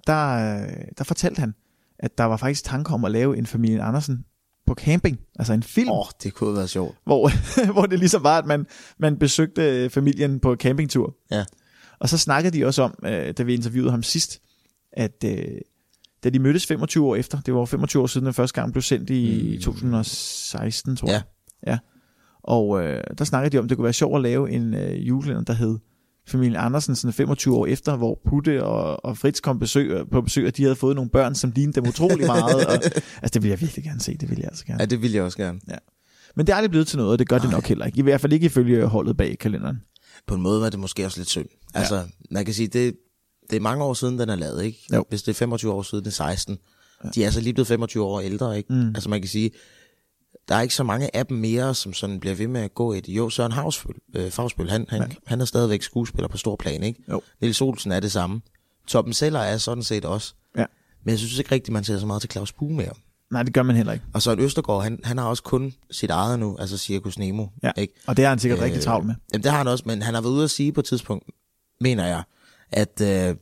der, der fortalte han, at der var faktisk tanker om at lave en familie Andersen på camping, altså en film, Åh, oh, det kunne været sjovt. hvor, hvor det ligesom var, at man, man besøgte øh, familien på campingtur. Ja. Og så snakkede de også om, øh, da vi interviewede ham sidst, at øh, da de mødtes 25 år efter, det var 25 år siden, den første gang blev sendt i mm. 2016, tror jeg. Ja. ja. Og øh, der snakkede de om, at det kunne være sjovt at lave en øh, julekalender, der hed familien Andersen, sådan 25 år efter, hvor Putte og, og Fritz kom besøg, på besøg, og de havde fået nogle børn, som lignede dem utrolig meget. og, altså, det vil jeg virkelig gerne se, det vil jeg altså gerne. Ja, det ville jeg også gerne. Men det er aldrig blevet til noget, og det gør det nok heller ikke. I hvert fald ikke ifølge holdet bag kalenderen. På en måde var det måske også lidt synd. Altså, ja. man kan sige, det, det er mange år siden, den er lavet, ikke? Jo. Hvis det er 25 år siden, det er 16. Ja. De er så lige blevet 25 år ældre, ikke? Mm. Altså, man kan sige, der er ikke så mange af dem mere, som sådan bliver ved med at gå i det. Jo, Søren Havsbøl, øh, Fagsbøl, han, han, han er stadigvæk skuespiller på stor plan, ikke? Jo. Niels Olsen er det samme. Toppen Seller er sådan set også. Ja. Men jeg synes ikke rigtigt, man ser så meget til Claus Bue mere. Nej, det gør man heller ikke. Og så Østergaard, han, han har også kun sit eget nu, altså Circus Nemo. Ja. Ikke? Og det er han sikkert øh, rigtig travlt med. Jamen, det har han også, men han har været ude at sige på et tidspunkt, mener jeg, at, øh,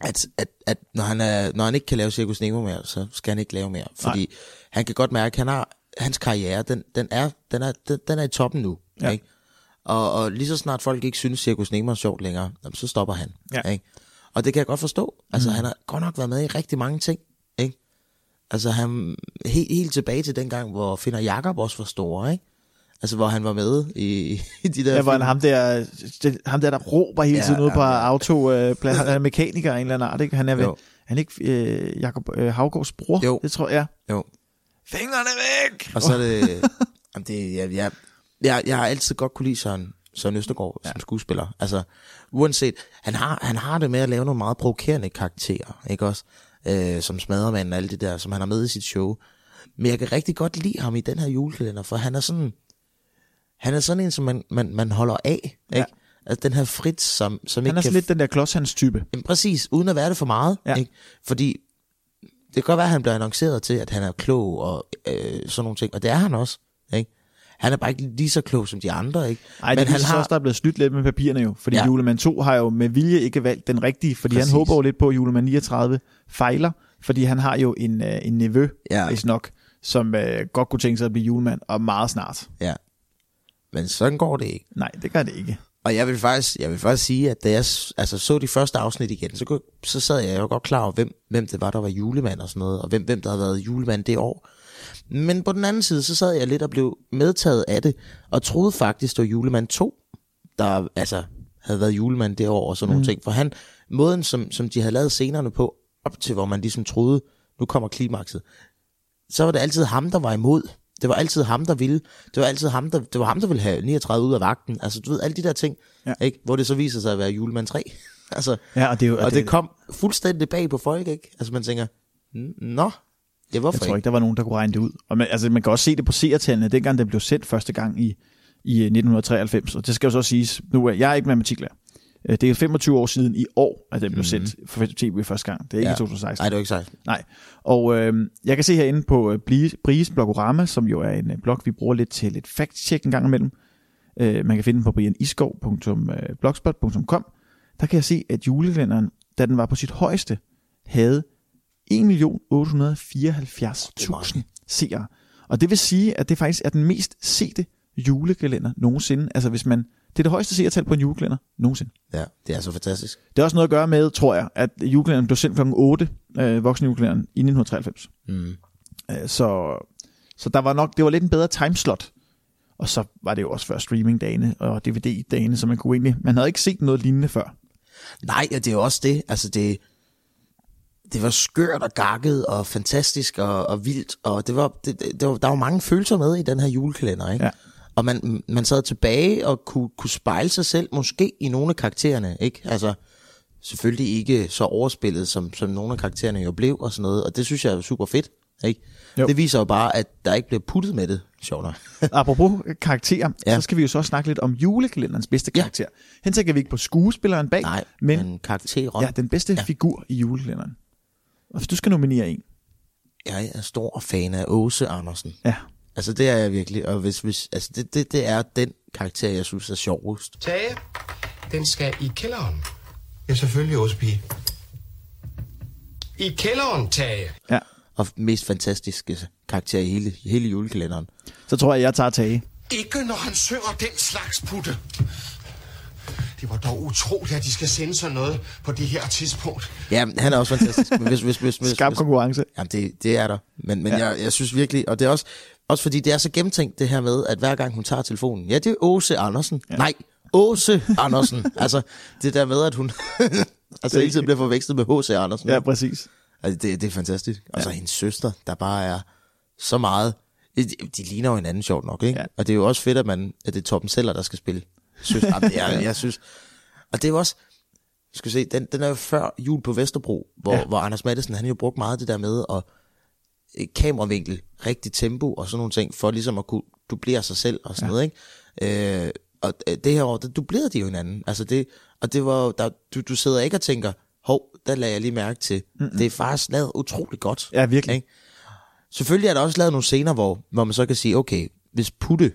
at, at, at når, han er, når han ikke kan lave Circus Nemo mere, så skal han ikke lave mere. Fordi Nej. han kan godt mærke, at han har, hans karriere, den, den, er, den, er, den, den er i toppen nu. Ja. Ikke? Og, og lige så snart folk ikke synes, Circus Nemo er sjovt længere, jamen, så stopper han. Ja. Ikke? Og det kan jeg godt forstå. Altså, mm. han har godt nok været med i rigtig mange ting. Ikke? Altså, han, helt, helt tilbage til dengang, hvor Finder Jakob også var stor, ikke? Altså, hvor han var med i, i de der Ja, hvor han, ham, der, det, ham der, der råber hele Ja, tiden ude på ja, ja. autoplads. Han er mekaniker af en eller anden art, ikke? Han er, Jo. han er ikke øh, Jacob øh, Havgårds bror? Jo. Det tror jeg. Jo. Fingrene væk! Og så er det... jamen det jeg, jeg, jeg, jeg har altid godt kunne lide Søren, Søren Østergaard ja. som skuespiller. Altså, uanset... Han har, han har det med at lave nogle meget provokerende karakterer, ikke også? Øh, som smadremanden og alt det der, som han har med i sit show. Men jeg kan rigtig godt lide ham i den her julekalender, for han er sådan... Han er sådan en, som man, man, man holder af, ikke? Ja. Altså den her Fritz, som, som ikke Han er kan... lidt den der klodshands type. Jamen, præcis, uden at være det for meget. Ja. Ikke? Fordi det kan godt være, at han bliver annonceret til, at han er klog og øh, sådan nogle ting. Og det er han også. Ikke? Han er bare ikke lige så klog som de andre. Ikke? Nej, det Men han han har... også, der er blevet snydt lidt med papirerne jo. Fordi ja. Julemand 2 har jo med vilje ikke valgt den rigtige, fordi Præcis. Han håber jo lidt på, at julemand 39 fejler, fordi han har jo en, øh, en nevø, ja. Ja. nok, som øh, godt kunne tænke sig at blive julemand, og meget snart. Ja. Men sådan går det ikke. Nej, det gør det ikke. Og jeg vil faktisk, jeg vil faktisk sige, at da jeg altså, så de første afsnit igen, så, kunne, så sad jeg jo godt klar over, hvem, hvem det var, der var julemand og sådan noget, og hvem, hvem der havde været julemand det år. Men på den anden side, så sad jeg lidt og blev medtaget af det, og troede faktisk, det var julemand 2, der altså, havde været julemand det år og sådan mm. nogle ting. For han, måden, som, som de havde lavet scenerne på, op til hvor man ligesom troede, nu kommer klimakset, så var det altid ham, der var imod. Det var altid ham, der ville. Det var altid ham, der, det var ham, der ville have 39 ud af vagten. Altså, du ved, alle de der ting, Ja. ikke? hvor det så viser sig at være julemand 3. altså, Ja, og det er jo... og det kom fuldstændig bag på folk, ikke? Altså, man tænker, "N- nå, det var Jeg tror ikke, der var nogen, der kunne regne det ud. Og man, altså, man kan også se det på seertallene, dengang det blev sendt første gang i, i 1993. Og det skal jo så siges, nu er jeg ikke matematiklærer. Øh, Det er 25 år siden i år, at det blev sendt for tv første gang. Det er ikke Ja. i 2016. Nej, det var ikke sejt. Nej. Og øh, jeg kan se herinde på øh, Bries Blogorama, som jo er en øh, blog, vi bruger lidt til lidt fact-check en gang imellem. Øh, man kan finde den på brianiskov.blogspot.com. Der kan jeg se, at julekalenderen, da den var på sit højeste, havde 1.874.000 seere. Og det vil sige, at det faktisk er den mest sete julekalender nogensinde. Altså hvis man, det er det højeste seertal på en julekalender nogensinde. Ja, det er så fantastisk. Det har også noget at gøre med, tror jeg, at julekalenderen blev sendt kl. 8, øh, voksenjulekalenderen, i 1993. Mm. Øh, så, så der var nok, det var lidt en bedre timeslot. Og så var det jo også før streamingdagene og DVD-dagene, så man kunne egentlig, man havde ikke set noget lignende før. Nej, og det er jo også det. Altså, det, det var skørt og gakket og fantastisk og, og vildt. Og det var, det, det, var, der var mange følelser med i den her julekalender, ikke? Ja. Og man, man sad tilbage og kunne, kunne spejle sig selv, måske i nogle af karaktererne, ikke? Altså, selvfølgelig ikke så overspillet, som, som nogle af karaktererne jo blev og sådan noget. Og det synes jeg er super fedt, ikke? Jo. Det viser jo bare, at der ikke bliver puttet med det, sjovt nok. Apropos karakterer, ja. Ja. så skal vi jo så snakke lidt om julekalenderens bedste Ja. karakter. Her tænker vi ikke på skuespilleren bag, Nej, men, men karakteren. ja, den bedste ja. Ja. figur i julekalenderen. Og hvis du skal nominere en, Jeg er stor fan af Åse Andersen. ja, Altså, det er jeg virkelig. Og hvis, hvis, altså, det, det, det er den karakter, jeg synes er sjovest. Tage, den skal i kælderen. Ja, selvfølgelig, Åsby. I kælderen, Tage. ja, Og mest fantastiske karakter i hele, hele julekalenderen. så tror jeg, jeg tager Tage. Ikke når han synger den slags putte. Det var dog utroligt, at de skal sende sådan noget på det her tidspunkt. Ja, han er også fantastisk. Men hvis, hvis, hvis, hvis, Skarp hvis, konkurrence. jamen, det, det er der. Men, men ja. jeg, jeg synes virkelig, og det er også, også fordi det er så gennemtænkt det her med, at hver gang hun tager telefonen, ja, det er Åse Andersen. Ja. Nej, Åse Andersen. altså, det der med, at hun altså hele tiden bliver forvekslet med H.C. Andersen. Ja, præcis. Altså, det, det er fantastisk. Og så hendes søster, der bare er så meget... De, de ligner jo hinanden sjovt nok, ikke? Ja. Ja. Og det er jo også fedt, at, man, at det er Torben Seller, der skal spille søster. Jamen, jeg, jeg synes... Og det er jo også... Skal se, den, den er jo før jul på Vesterbro, hvor, Ja. ja. hvor Anders Madsen, han jo brugt meget det der med at kameravinkel, rigtig tempo og sådan nogle ting, for ligesom at kunne dublere sig selv og sådan ja. noget, ikke? Øh, og øh, det her år, der dublerede de jo hinanden. Altså det, og det var der, du, du sidder ikke og tænker, hov, der lagde jeg lige mærke til. Mm-hmm. Det er faktisk lavet utroligt godt. Ja, virkelig. Ikke? Selvfølgelig er der også lavet nogle scener, hvor, hvor man så kan sige, okay, hvis Putte,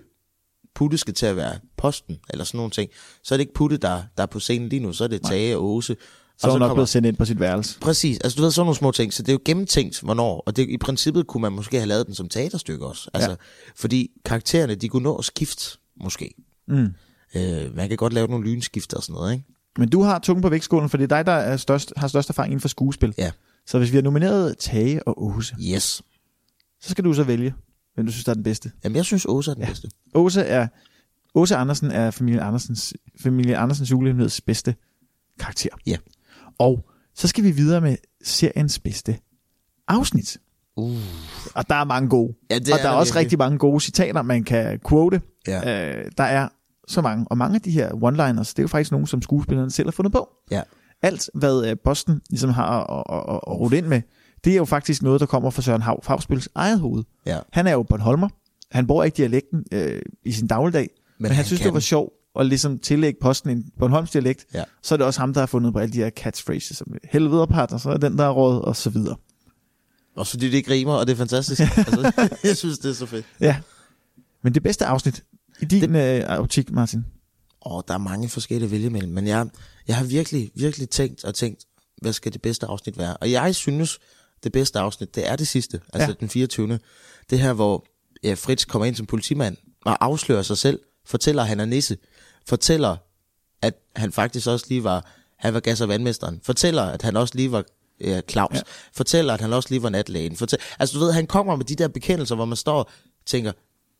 Putte skal til at være posten, eller sådan nogle ting, så er det ikke Putte, der, der er på scenen lige nu, så er det Tage og Åse. Så er hun nok kommer- blevet sendt ind på sit værelse. Præcis, altså du ved sådan nogle små ting, så det er jo gennemtænkt, hvornår, og det, i princippet kunne man måske have lavet den som teaterstykke også, altså, Ja. fordi karaktererne, de kunne nå at skifte, måske. Mm. Øh, man kan godt lave nogle lynskifter og sådan noget, ikke? Men du har tungen på vægtskålen, for det er dig, der er størst, har størst erfaring inden for skuespil. Ja. Så hvis vi har nomineret Tage og Åse, Yes. så skal du så vælge, hvem du synes, der er den bedste. Jamen, jeg synes Åse er den ja. bedste. Åse er Åse Andersen er familien Andersens, familien Andersens julehemmeligheds bedste karakter. Ja. Og så skal vi videre med seriens bedste afsnit. Uh. Og der er mange gode. Ja, det og der er, der også virkelig. rigtig mange gode citater, man kan quote. Ja. Øh, der er så mange. Og mange af de her one-liners, det er jo faktisk nogle, som skuespillerne selv har fundet på. Ja. Alt, hvad øh, Boston ligesom har at, at, at, at rute ind med, det er jo faktisk noget, der kommer fra Søren Hav, Favspils eget hoved. Ja. Han er jo Bornholmer. Han bruger ikke dialekten øh, i sin dagligdag, men, men han, han synes, kan det var sjovt at ligesom tillægge posten en Bornholms dialekt, Ja. så er det også ham, der har fundet på alle de her catchphrases, som helvede partner, så er den, der er råd, og så videre. Også fordi det ikke rimer, og det er fantastisk. altså, jeg synes, det er så fedt. Ja. Men det bedste afsnit i din det... øh, optik, Martin? Og der er mange forskellige at vælge imellem, men jeg, jeg har virkelig, virkelig tænkt og tænkt, hvad skal det bedste afsnit være? Og jeg synes, det bedste afsnit, det er det sidste, altså Ja. den 24. Det her, hvor ja, Fritz kommer ind som politimand og afslører sig selv, fortæller, at han er nisse, fortæller, at han faktisk også lige var, han var gas- og vandmesteren, fortæller, at han også lige var ja, Claus, ja. fortæller, at han også lige var natlægen. Fortæl, altså du ved, han kommer med de der bekendelser, hvor man står og tænker,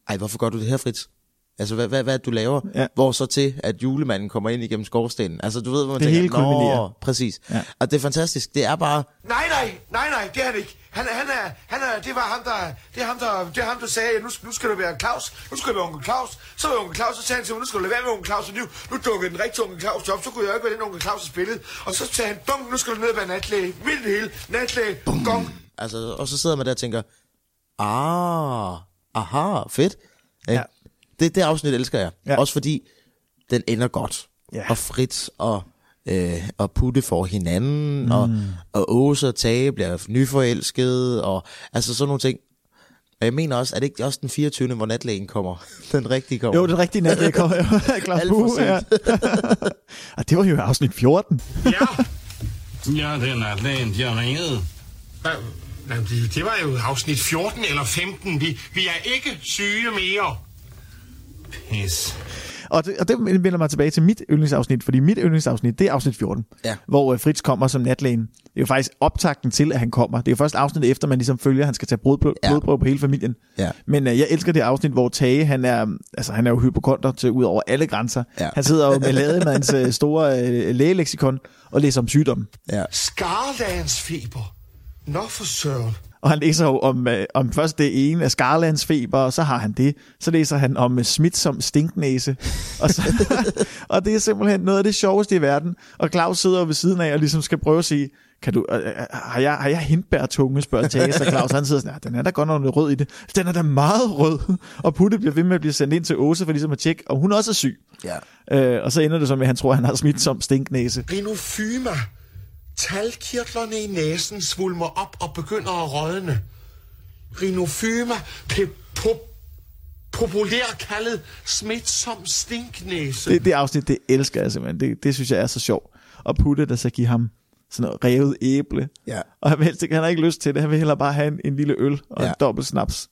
ej, hvorfor gør du det her, Fritz? Altså, hvad, hvad, hvad du laver? Ja. Hvor så til, at julemanden kommer ind igennem skorstenen. Altså, du ved, hvor man Det tænker, hele præcis. Ja. Ja. Og det er fantastisk. Det er bare, Nej, nej, nej, nej, det er han ikke. Han, er- han er, han er, det var ham, der, det er ham, der, det er ham, der sagde, nu, nu skal du være Claus, nu skal du være onkel Claus. Så var onkel Claus, så sagde han til mig, nu skal du lade være med onkel Claus, og nu, nu dukkede den rigtige onkel Claus op, så kunne jeg ikke være den onkel Claus, der spillede. Og så sagde han, bum, nu skal du ned og være natlæge, midt i det hele, natlæge, gong. altså, og så sidder man der og tænker, ah, aha, fedt. Ja. Det, det afsnit elsker jeg. Ja. Også fordi, den ender godt. Ja. Og Fritz og, øh, og Putte får hinanden, mm. og, og Åse og Tage bliver nyforelsket, og altså sådan nogle ting. Og jeg mener også, er det ikke også den 24. hvor natlægen kommer? den rigtige kommer. Jo, det er rigtigt, Nat, jeg kommer jo. Claus Alt for ja. og det var jo afsnit 14. Ja, Ja, det er natlægen, de har ringet. Det var jo afsnit 14 eller 15. Vi, vi er ikke syge mere. Pis. Og det, og det vender mig tilbage til mit yndlingsafsnit, fordi mit yndlingsafsnit, det er afsnit 14, Ja. hvor øh, Fritz kommer som natlægen. Det er jo faktisk optakten til, at han kommer. Det er jo først afsnittet efter, man ligesom følger, at han skal tage blodprøve, Ja. blodprøve på hele familien. Ja. Men øh, jeg elsker det afsnit, hvor Tage, han er, altså, han er jo hypokonter til ud over alle grænser. Ja. Han sidder jo med lademands øh, store øh, lægeleksikon og læser om sygdom. Ja. Skarlagens feber. Nå for søren. Og han læser jo om, øh, om først det ene af Skarlands feber, og så har han det. Så læser han om øh, smitsom stinknæse. Og, så, og det er simpelthen noget af det sjoveste i verden. Og Claus sidder ved siden af og ligesom skal prøve at sige, kan du, øh, øh, har, jeg, har jeg hindbærtunge, spørger Tage, så Claus han sidder sådan, den er der godt nok noget rød i det. Den er da meget rød. Og Putte bliver ved med at blive sendt ind til Åse for ligesom at tjekke, om hun også er syg. Ja. Øh, og så ender det med, at han tror, at han har smitsom stinknæse. Rinofyma. Talkirtlerne i næsen svulmer op og begynder at rådne. Rinofyma, pe- po- populært kaldet smitsom stinknæse. Det, det afsnit, det elsker jeg simpelthen. Det, det synes jeg er så sjovt. Og Putte, der så giver ham sådan noget revet æble. Ja. Og han, vil han har ikke lyst til det. Han vil hellere bare have en, en lille øl og ja. En dobbelt snaps.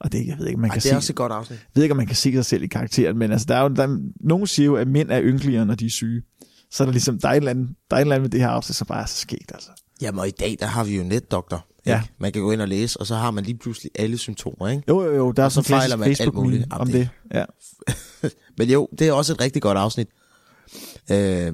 Og det, jeg ved ikke, man Ej, kan det er se, også et godt afsnit. jeg ved ikke, om man kan se sig selv i karakteren, men altså, der er jo, der, er- nogen siger jo, at mænd er ynkeligere, når de er syge. Så er der ligesom, der er et eller andet, der er et eller andet med det her afsnit, som bare er så skægt, altså. Jamen, og i dag, der har vi jo netdoktor. Ja. Ikke? Man kan gå ind og læse, og så har man lige pludselig alle symptomer, ikke? Jo, jo, jo, der er Og så fejler man alt facebook muligt. meme om det. det- Ja. Men jo, det er også et rigtig godt afsnit. Øh,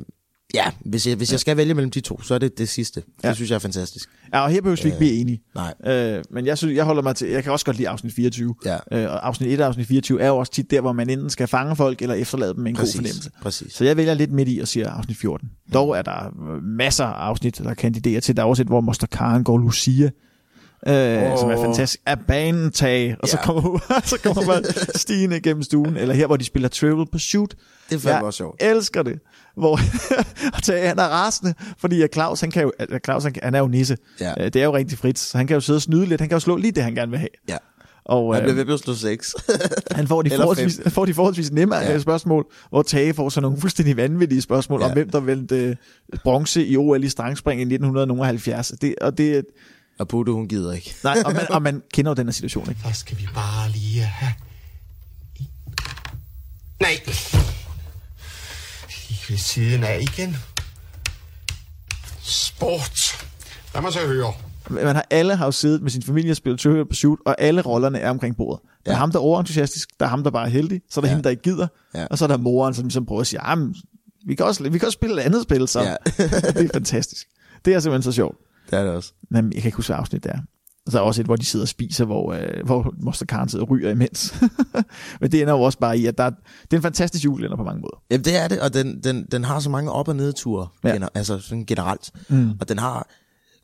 ja, hvis jeg, hvis jeg skal vælge mellem de to, så er det det sidste. Det Ja. synes jeg er fantastisk. ja, og her behøver vi ikke blive enige. Nej. Øh, men jeg, synes, jeg holder mig til, jeg kan også godt lide afsnit 24. Ja. Øh, og afsnit 1 og afsnit 24 er jo også tit der, hvor man enten skal fange folk, eller efterlade dem med en Præcis, god fornemmelse. præcis. Så jeg vælger lidt midt i og siger afsnit 14. Dog er der øh, masser af afsnit, der kandiderer til. Der er også et, hvor Moster Karen går Lucia. Øh, oh. Som er fantastisk. Af banen tag, og så Ja. kommer, så kommer man stigende gennem stuen. Eller her, hvor de spiller Trivial Pursuit. Det er fandme også sjovt. elsker det. Hvor og Tage, han er rasende, fordi at Claus, han, kan jo, at Claus, han, han er jo nisse. Ja. Øh, Det er jo rigtig frit, så han kan jo sidde og snyde lidt. Han kan jo slå lige det, han gerne vil have. Ja. Og, Han øh, bliver ved med at slå seks. han får de, forholdsvis, han får de forholdsvis nemme ja. Spørgsmål, hvor Tage får sådan nogle fuldstændig vanvittige spørgsmål ja. om, hvem der vendte øh, bronze i OL i strangspring i 1970. Det, og det, og Putte, hun gider ikke. nej, og, man, og man kender jo den her situation, ikke? Så skal vi bare lige have... Nej. Lige ved siden af igen. Sport. Lad mig så høre. Man har, alle har jo siddet med sin familie og spillet Trivial Pursuit, og alle rollerne er omkring bordet. Der er Ja. ham, der er overentusiastisk, der er ham, der bare er heldig, så er der ja. Hende, der ikke gider, Ja. og så er der moren, som ligesom prøver at sige, "Jamen, vi kan også, vi kan også spille et andet spil, så Ja. det er fantastisk. Det er simpelthen så sjovt. Det er det også. Men jeg kan ikke huske, hvad afsnit det er. Så er også et, hvor de sidder og spiser, hvor, øh, hvor Moster Karen sidder og ryger imens. Men det ender jo også bare i, at der er, det er en fantastisk julelænder på mange måder. Jamen, det er det, og den, den, den har så mange op- og nedture, Ja. ja. gener, altså sådan generelt. Mm. Og den har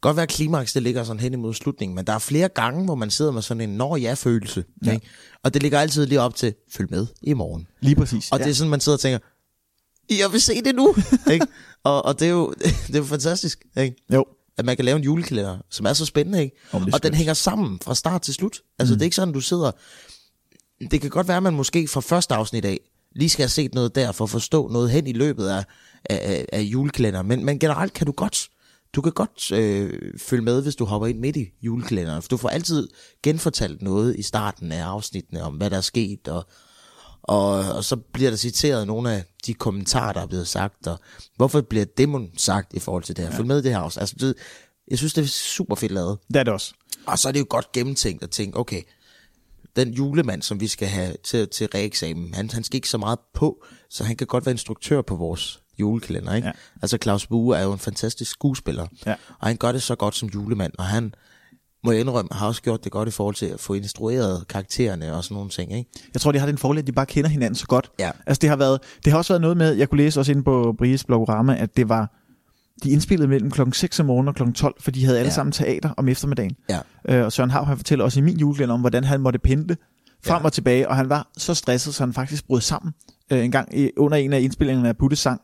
godt være, klimaks det ligger sådan hen imod slutningen, men der er flere gange, hvor man sidder med sådan en når ja-følelse. Ja. Ikke? Og det ligger altid lige op til, følg med i morgen. Lige præcis. Og ja. det er sådan, man sidder og tænker, jeg vil se det nu. ikke? Og, og det, er jo, det er jo fantastisk, ikke? Jo. At man kan lave en julekalender, som er så spændende, ikke? Om og den hænger sammen fra start til slut. Altså, mm. det er ikke sådan, du sidder... Det kan godt være, at man måske fra første afsnit af lige skal have set noget der, for at forstå noget hen i løbet af, af, af, af julekalenderen. Men, men generelt kan du godt... Du kan godt øh, følge med, hvis du hopper ind midt i julekalenderen. For du får altid genfortalt noget i starten af afsnittene om, hvad der er sket, og, og, og så bliver der citeret nogle af de kommentarer, der er blevet sagt, og hvorfor bliver demon sagt i forhold til det her. Følg med i det her afsnit. Altså, det, jeg synes, det er super fedt lavet. Det er det også. Og så er det jo godt gennemtænkt at tænke, okay, den julemand, som vi skal have til, til reeksamen, han, han skal ikke så meget på, så han kan godt være instruktør på vores julekalender, ikke? Ja. Altså Claus Bue er jo en fantastisk skuespiller, Ja. og han gør det så godt som julemand, og han, må jeg indrømme, har også gjort det godt i forhold til at få instrueret karaktererne og sådan nogle ting, ikke? Jeg tror, de har den fordel, at de bare kender hinanden så godt. Ja. Altså, det har, været, det har også været noget med, jeg kunne læse også inde på Bries blogorama, at det var, de indspillede mellem klokken 6 om morgenen og klokken 12, for de havde alle Ja. sammen teater om eftermiddagen. Ja. Øh, og Søren Hav, han fortæller også i min julekalender om, hvordan han måtte pendle frem Ja. og tilbage, og han var så stresset, så han faktisk brød sammen øh, en gang i, under en af indspillingerne af Puttes sang,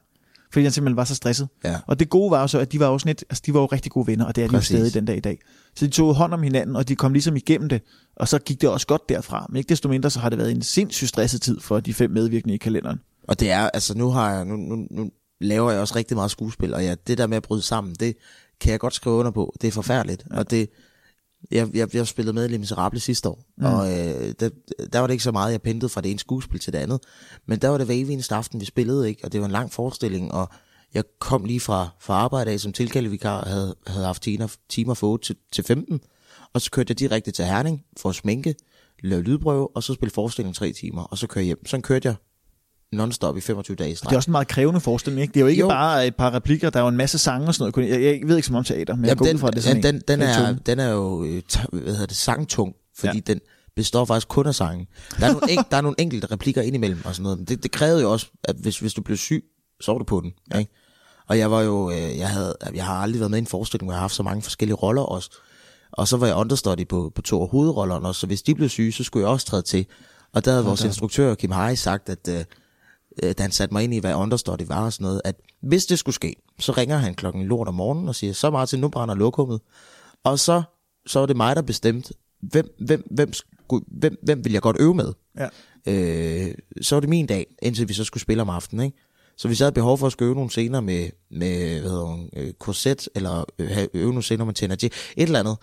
fordi han simpelthen var så stresset. Ja. Og det gode var jo så, at de var jo, sådan et, altså, de var jo rigtig gode venner, og det er de jo Præcis. stadig den dag i dag. Så de tog hånd om hinanden, og de kom ligesom igennem det, og så gik det også godt derfra. Men ikke desto mindre, så har det været en sindssygt stresset tid for de fem medvirkende i kalenderen. Og det er, altså nu har jeg, nu, nu, nu laver jeg også rigtig meget skuespil, og ja, det der med at bryde sammen, det kan jeg godt skrive under på. Det er forfærdeligt, ja. og det, jeg, jeg, jeg spillede med i Les Miserables sidste år, mm. og øh, der, der var det ikke så meget, jeg pendlede fra det ene skuespil til det andet, men der var det hver eneste aften, vi spillede, ikke? og det var en lang forestilling, og jeg kom lige fra, fra arbejde af som tilkaldevikar, havde, havde haft timer, timer fra 8 til, til 15, og så kørte jeg direkte til Herning for at sminke, lave lydprøve, og så spille forestilling tre timer, og så kørte jeg hjem. Sådan kørte jeg non-stop i 25 dage streg. det er også en meget krævende forestilling, ikke? Det er jo ikke Jo. bare et par replikker, der er jo en masse sange og sådan noget. Jeg, jeg ved ikke så meget om teater, men jeg går den, ud fra, det sådan ja, den, en, den, en er, den er jo øh, hvad hedder det, sangtung, fordi ja. Den består faktisk kun af sangen. Der er nogle, en, der er nogle enkelte replikker indimellem og sådan noget, men det, det krævede jo også, at hvis, hvis du blev syg, så var du på den. Ja. Ikke? Og jeg var jo, øh, jeg, havde, jeg har aldrig været med i en forestilling, hvor jeg har haft så mange forskellige roller også. Og så var jeg understudy på, på to af hovedrollerne også, så hvis de blev syge, så skulle jeg også træde til. Og der havde vores instruktør, Kim Harry, sagt, at øh, øh, da han satte mig ind i, hvad understudy var og sådan noget, at hvis det skulle ske, så ringer han klokken lort om morgenen og siger, så Martin, nu brænder lokummet. Og så, så var det mig, der bestemte, hvem, hvem, hvem, skulle, hvem, hvem vil jeg godt øve med. Ja. Øh, så var det min dag, indtil vi så skulle spille om aftenen, ikke? Så hvis jeg havde behov for at skulle øve nogle scener med, med hvad hedder hun, øh, korset, eller øh, øve nogle scener med Tjenergy, et eller andet,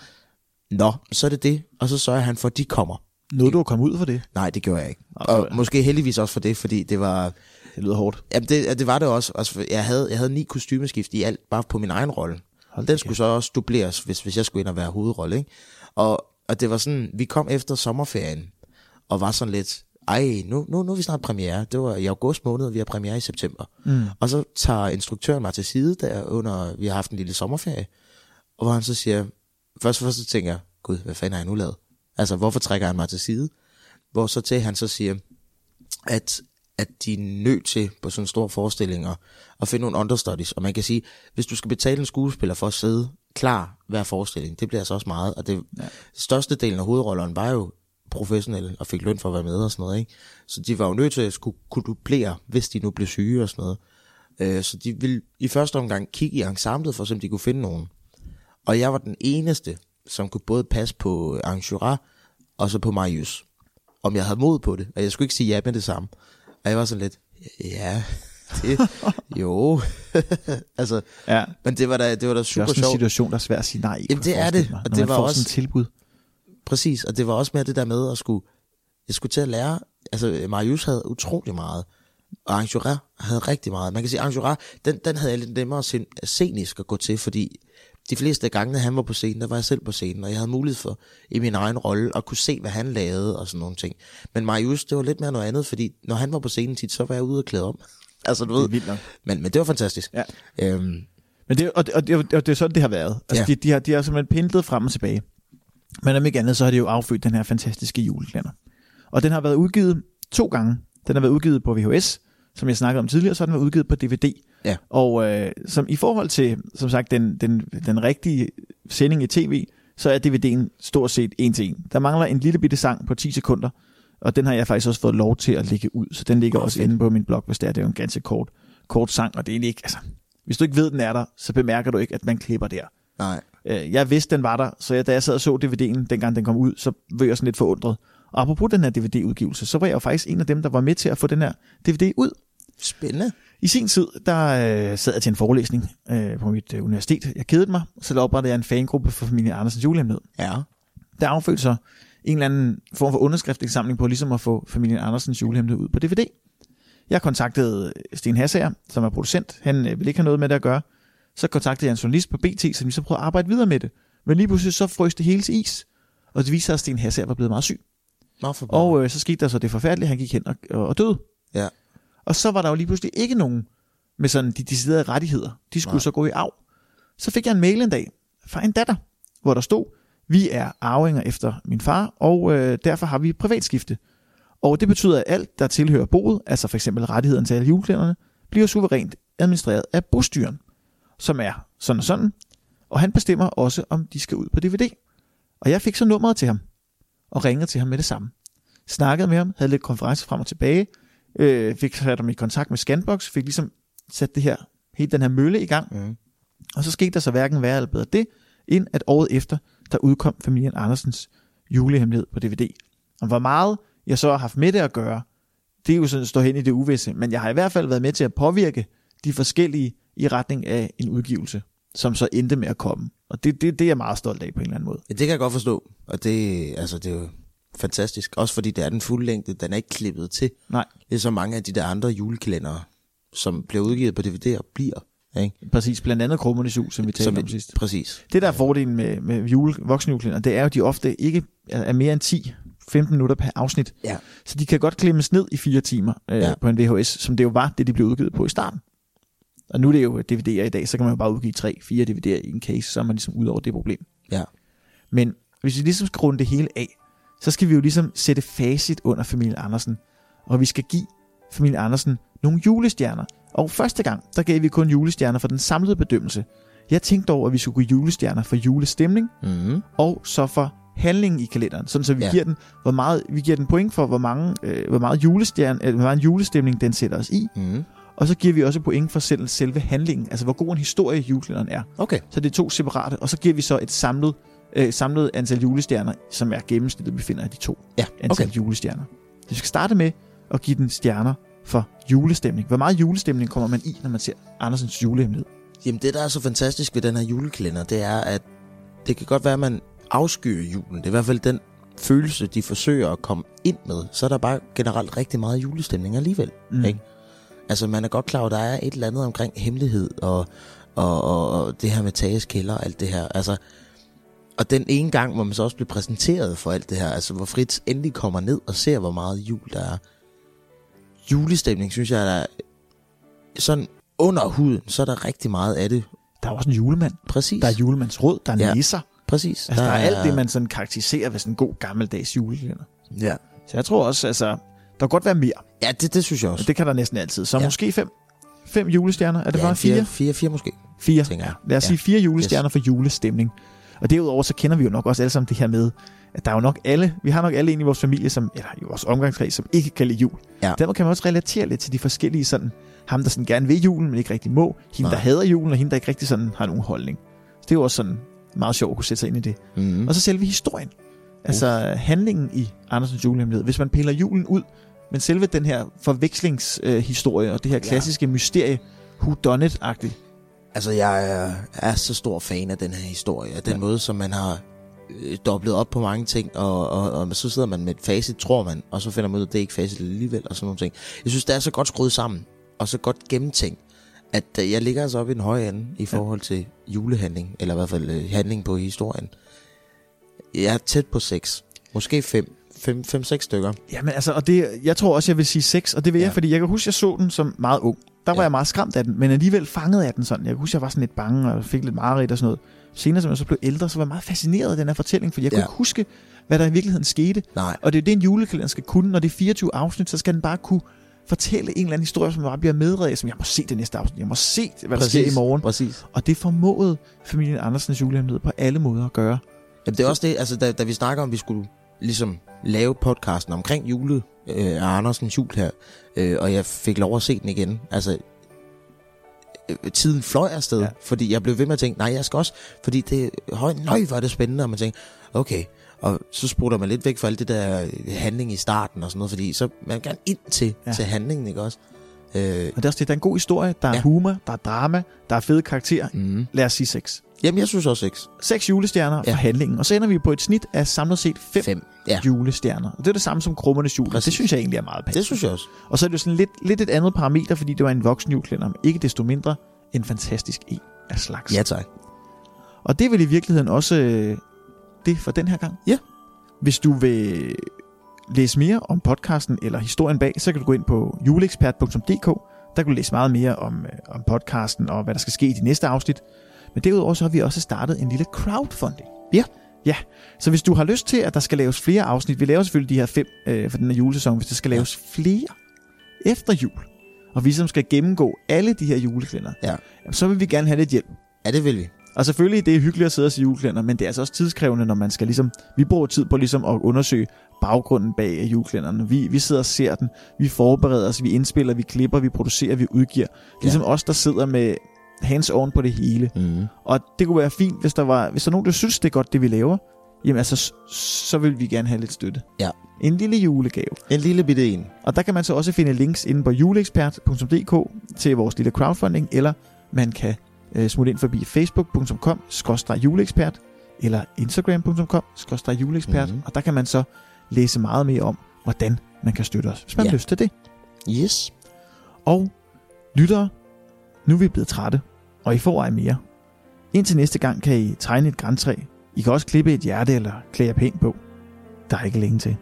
nå, så er det det, og så sørger han for, at de kommer. Nåede du at komme ud for det? Nej, det gjorde jeg ikke. Det Og måske heldigvis også for det, fordi det var... Det lyder hårdt. Jamen, det, det var det også. Altså, jeg, havde, jeg havde ni kostymeskift i alt, bare på min egen rolle. Den da skulle så også dubleres, hvis, hvis jeg skulle ind og være hovedrolle. Ikke? Og, og det var sådan, vi kom efter sommerferien, og var sådan lidt, ej, nu, nu, nu er vi snart premiere. Det var i august måned, og vi har premiere i september. Mm. Og så tager instruktøren mig til side, der under, vi har haft en lille sommerferie, og hvor han så siger, først og først så tænker jeg, gud, hvad fanden har jeg nu lavet? Altså, hvorfor trækker han mig til side? Hvor så til han så siger, at, at de er nødt til på sådan en stor forestilling at, finde nogle understudies. Og man kan sige, hvis du skal betale en skuespiller for at sidde klar hver forestilling, det bliver altså også meget. Og det ja. største delen af hovedrollerne var jo professionelle og fik løn for at være med og sådan noget. Ikke? Så de var jo nødt til at skulle kunne dublere, hvis de nu blev syge og sådan noget. Øh, så de ville i første omgang kigge i ensemblet for om de kunne finde nogen. Og jeg var den eneste, som kunne både passe på Angura og så på Marius. Om jeg havde mod på det. Og jeg skulle ikke sige ja med det samme. Og jeg var sådan lidt, ja, det, jo. altså, Ja. men det var da, det var da Det er super også en sjovt. situation, der er svært at sige nej i. Jamen, det er det, mig, og det var også- sådan et tilbud. Præcis, og det var også mere det der med at skulle, jeg skulle til at lære, altså Marius havde utrolig meget, og Angura havde rigtig meget. Man kan sige, Angura, den, den havde jeg lidt nemmere scenisk at gå til, fordi de fleste gange, han var på scenen, der var jeg selv på scenen, og jeg havde mulighed for i min egen rolle at kunne se, hvad han lavede og sådan nogle ting. Men Marius, det var lidt mere noget andet, fordi når han var på scenen tit, så var jeg ude og klæde om. altså, du Det er ved. vildt nok. Men, men det var fantastisk. Ja. Øhm, Men det, og, det, og, det, og det er sådan, det har været. Altså, Ja. de, de, har, de har simpelthen pendlet frem og tilbage. Men om ikke andet, så har det jo affødt den her fantastiske julekalender. Og den har været udgivet to gange. Den har været udgivet på VHS, som jeg snakkede om tidligere, så har den været udgivet på DVD. Ja. Og øh, som i forhold til, som sagt, den, den, den rigtige sending i tv, så er DVD'en stort set en til en. Der mangler en lille bitte sang på 10 sekunder, og den har jeg faktisk også fået lov til at lægge ud, så den ligger Nå, også inde på min blog, hvis det er. Det er jo en ganske kort, kort sang, og det er egentlig ikke, altså, hvis du ikke ved, den er der, så bemærker du ikke, at man klipper der. Nej. Øh, Jeg vidste, den var der, så jeg, da jeg sad og så DVD'en, dengang den kom ud, så var jeg sådan lidt forundret. Og apropos den her DVD-udgivelse, så var jeg jo faktisk en af dem, der var med til at få den her DVD ud. Spændende. I sin tid, der øh, sad jeg til en forelæsning øh, på mit øh, universitet. Jeg kedede mig, så oprettede jeg en fangruppe for familien Andersens julehemmelighed. Ja. Der affødte så en eller anden form for underskriftindsamling på ligesom at få familien Andersens julehemmelighed ud på DVD. Jeg kontaktede Sten Hassager, som er producent. Han øh, ville ikke have noget med det at gøre. Så kontaktede jeg en journalist på BT, som ligesom prøvede at arbejde videre med det. Men lige pludselig så frøs det hele til is. Og det viste sig, at Sten Hassager var blevet meget syg. Nå, Og øh, så skete der så det forfærdelige, han gik hen og, og, og døde. Ja. Og så var der jo lige pludselig ikke nogen med sådan de deciderede rettigheder. De skulle Nej. Så gå i arv. Så fik jeg en mail en dag fra en datter, hvor der stod, vi er arvinger efter min far, og øh, derfor har vi privatskifte. Og det betyder, at alt, der tilhører boet, altså for eksempel rettigheden til alle juleklæderne, bliver suverænt administreret af bostyren, som er sådan og sådan. Og han bestemmer også, om de skal ud på DVD. Og jeg fik så nummeret til ham, og ringede til ham med det samme. Snakkede med ham, havde lidt konference frem og tilbage, øh, fik sat ham i kontakt med Scanbox, fik ligesom sat det her, hele den her mølle i gang. Mm. Og så skete der så hverken værre eller bedre det, end at året efter, der udkom familien Andersens julehemmelighed på DVD. Og hvor meget jeg så har haft med det at gøre, det er jo sådan at stå hen i det uvisse, men jeg har i hvert fald været med til at påvirke de forskellige i retning af en udgivelse, som så endte med at komme. Og det, det, det er jeg meget stolt af på en eller anden måde. Ja, det kan jeg godt forstå. Og det, altså, det er jo fantastisk. Også fordi det er den fulde længde, den er ikke klippet til. Nej, Det er så mange af de der andre julekalendere, som bliver udgivet på DVD og bliver. Ikke? præcis. Blandt andet Krummernes Jul, som vi talte Som om sidst. Præcis. Det der er fordelen med, med jule, voksenjulekalender, det er jo, at de ofte ikke er mere end 10-15 minutter per afsnit. Ja. Så de kan godt klemmes ned i fire timer øh, ja. på en VHS, som det jo var, det de blev udgivet på i starten. Og nu er det jo DVD'er i dag, så kan man jo bare udgive 3-4 DVD'er i en case, så er man ligesom ud over det problem. Ja. Men hvis vi ligesom skal runde det hele af, så skal vi jo ligesom sætte facit under familien Andersen. Og vi skal give familien Andersen nogle julestjerner. Og første gang, der gav vi kun julestjerner for den samlede bedømmelse. Jeg tænkte over, at vi skulle give julestjerner for julestemning, Mm-hmm. og så for handlingen i kalenderen, sådan så vi Ja. giver den hvor meget vi giver den point for hvor mange øh, hvor meget julestjerne øh, hvor meget julestemning den sætter os i, Mm-hmm. og så giver vi også point for selv selve handlingen, altså hvor god en historie julekalenderen er. Okay. Så det er to separate, og så giver vi så et samlet øh, samlet antal julestjerner, som er gennemsnittet vi finder af de to Ja, antal okay. julestjerner. Så vi skal starte med at give den stjerner for julestemning. Hvor meget julestemning kommer man i, når man ser Andersens julehemmelighed? Jamen det, der er så fantastisk ved den her julekalender, det er, at det kan godt være, at man afskyer julen. Det er i hvert fald den følelse, de forsøger at komme ind med. Så er der bare generelt rigtig meget julestemning alligevel. Mm. Ikke? Altså man er godt klar over, at der er et eller andet omkring hemmelighed og, og, og, og det her med Tages kælder og alt det her. Altså, og den ene gang, hvor man så også bliver præsenteret for alt det her, altså hvor Fritz endelig kommer ned og ser, hvor meget jul der er. Julestemning, synes jeg, der er sådan under huden, så er der rigtig meget af det. Der er også en julemand. Præcis. Der er julemandsråd, der er Ja. nisser. Præcis. Altså, der, der er alt det, man sådan karakteriserer ved sådan en god gammeldags julekalender. Ja. Så jeg tror også, altså, der kan godt være mere. Ja, det, det synes jeg Og også. det kan der næsten altid. Så Ja. måske fem, fem julestjerner. Er det ja, bare fire? fire, fire, fire måske. Fire. jeg. Lad os Ja. sige fire julestjerner yes. for julestemning. Og derudover så kender vi jo nok også alle sammen det her med, at der er jo nok alle, vi har nok alle en i vores familie, som, eller i vores omgangskreds, som ikke kan lide jul. Ja. Dermed kan man også relatere lidt til de forskellige sådan, ham der sådan gerne vil julen, men ikke rigtig må, hende Nej. der hader julen, og hende der ikke rigtig sådan har nogen holdning. Så det er jo også sådan meget sjovt at kunne sætte sig ind i det. Mm. Og så selve historien. Altså handlingen i Andersens julehemmelighed. Hvis man piller julen ud, men selve den her forvekslingshistorie øh, og det her klassiske ja. mysterie, who done it-agtigt. Altså, jeg er, er så stor fan af den her historie, af den ja. måde, som man har øh, dobblet op på mange ting, og, og, og så sidder man med et facit, tror man, og så finder man ud af, at det er ikke facit alligevel, og sådan nogle ting. Jeg synes, det er så godt skruet sammen, og så godt gennemtænkt, at øh, jeg ligger altså op i den høje ende i forhold til julehandling, eller i hvert fald øh, handling på historien. Jeg er tæt på seks, måske fem, fem, fem seks stykker. Jamen altså, og det, jeg tror også, jeg vil sige 6, og det vil ja. Ja. jeg, fordi jeg kan huske, jeg så den som meget ung. Der var Ja. jeg meget skræmt af den, men alligevel fanget af den sådan. Jeg kan huske, jeg var sådan lidt bange og fik lidt mareridt og sådan noget. Senere, som jeg så blev ældre, så var jeg meget fascineret af den her fortælling, fordi jeg ja. Kunne ikke huske, hvad der i virkeligheden skete. Nej, Og det er det, en julekalender skal kunne. Når det er 24 afsnit, så skal den bare kunne fortælle en eller anden historie, som bare bliver medredet, som jeg må se det næste afsnit, jeg må se, hvad der sker i morgen. Præcis. Og det formåede familien Andersens julehemmelighed på alle måder at gøre. Jamen, det er også det, altså, da, da vi snakker om, at vi skulle ligesom lave podcasten omkring julet øh, Andersens jul her, øh, og jeg fik lov at se den igen. Altså, øh, tiden fløj afsted, ja. Fordi jeg blev ved med at tænke, nej, jeg skal også, fordi det, høj, nøj, var det spændende, og man tænker, okay, og så sprutter man lidt væk fra alt det der handling i starten og sådan noget, fordi så man gerne ind til. Ja. til handlingen, ikke også? Øh, Og det er også det, der er en god historie, der er Ja. humor, der er drama, der er fede karakterer. mm. Lad os sige seks. Jamen, jeg synes også seks. Seks julestjerner Ja. for handlingen, og så ender vi på et snit af samlet set fem, Fem. Ja, julestjerner. Og det er det samme som krummernes jul, Præcis. det synes jeg egentlig er meget passende. det synes jeg også. Og så er det jo sådan lidt, lidt et andet parameter, fordi det var en voksen julekalender, men ikke desto mindre en fantastisk en af slags. Ja, tak. Og det er vel i virkeligheden også øh, det for den her gang. Ja. Hvis du vil læse mere om podcasten eller historien bag, så kan du gå ind på juleekspert.dk. Der kan du læse meget mere om, øh, om podcasten og hvad der skal ske i de næste afsnit. Men derudover så har vi også startet en lille crowdfunding. Ja. Ja, så hvis du har lyst til, at der skal laves flere afsnit, vi laver selvfølgelig de her fem øh, for den her julesæson, hvis der skal laves flere efter jul, og vi som skal gennemgå alle de her juleklænder, Ja. jamen, så vil vi gerne have lidt hjælp. Ja, det vil vi. Og selvfølgelig, det er hyggeligt at sidde og se juleklænder, men det er altså også tidskrævende, når man skal ligesom... Vi bruger tid på ligesom at undersøge baggrunden bag juleklænderne. Vi, vi sidder og ser den, vi forbereder os, vi indspiller, vi klipper, vi producerer, vi udgiver. Ligesom os, der sidder med hands on på det hele. Mm. Og det kunne være fint, hvis der var hvis der er nogen, der synes, det er godt, det vi laver. Jamen altså, så vil vi gerne have lidt støtte. Ja. En lille julegave. En lille bitte en. Og der kan man så også finde links inde på juleekspert.dk til vores lille crowdfunding, eller man kan øh, smutte ind forbi facebook.com juleekspert eller instagram.com juleekspert, Mhm. mm-hmm. og der kan man så læse meget mere om, hvordan man kan støtte os, hvis man Ja. har lyst til det. Yes. Og lyttere, nu er vi blevet trætte, og I får ej mere. Indtil næste gang kan I tegne et græntræ. I kan også klippe et hjerte eller klæde pænt på. Der er ikke længe til.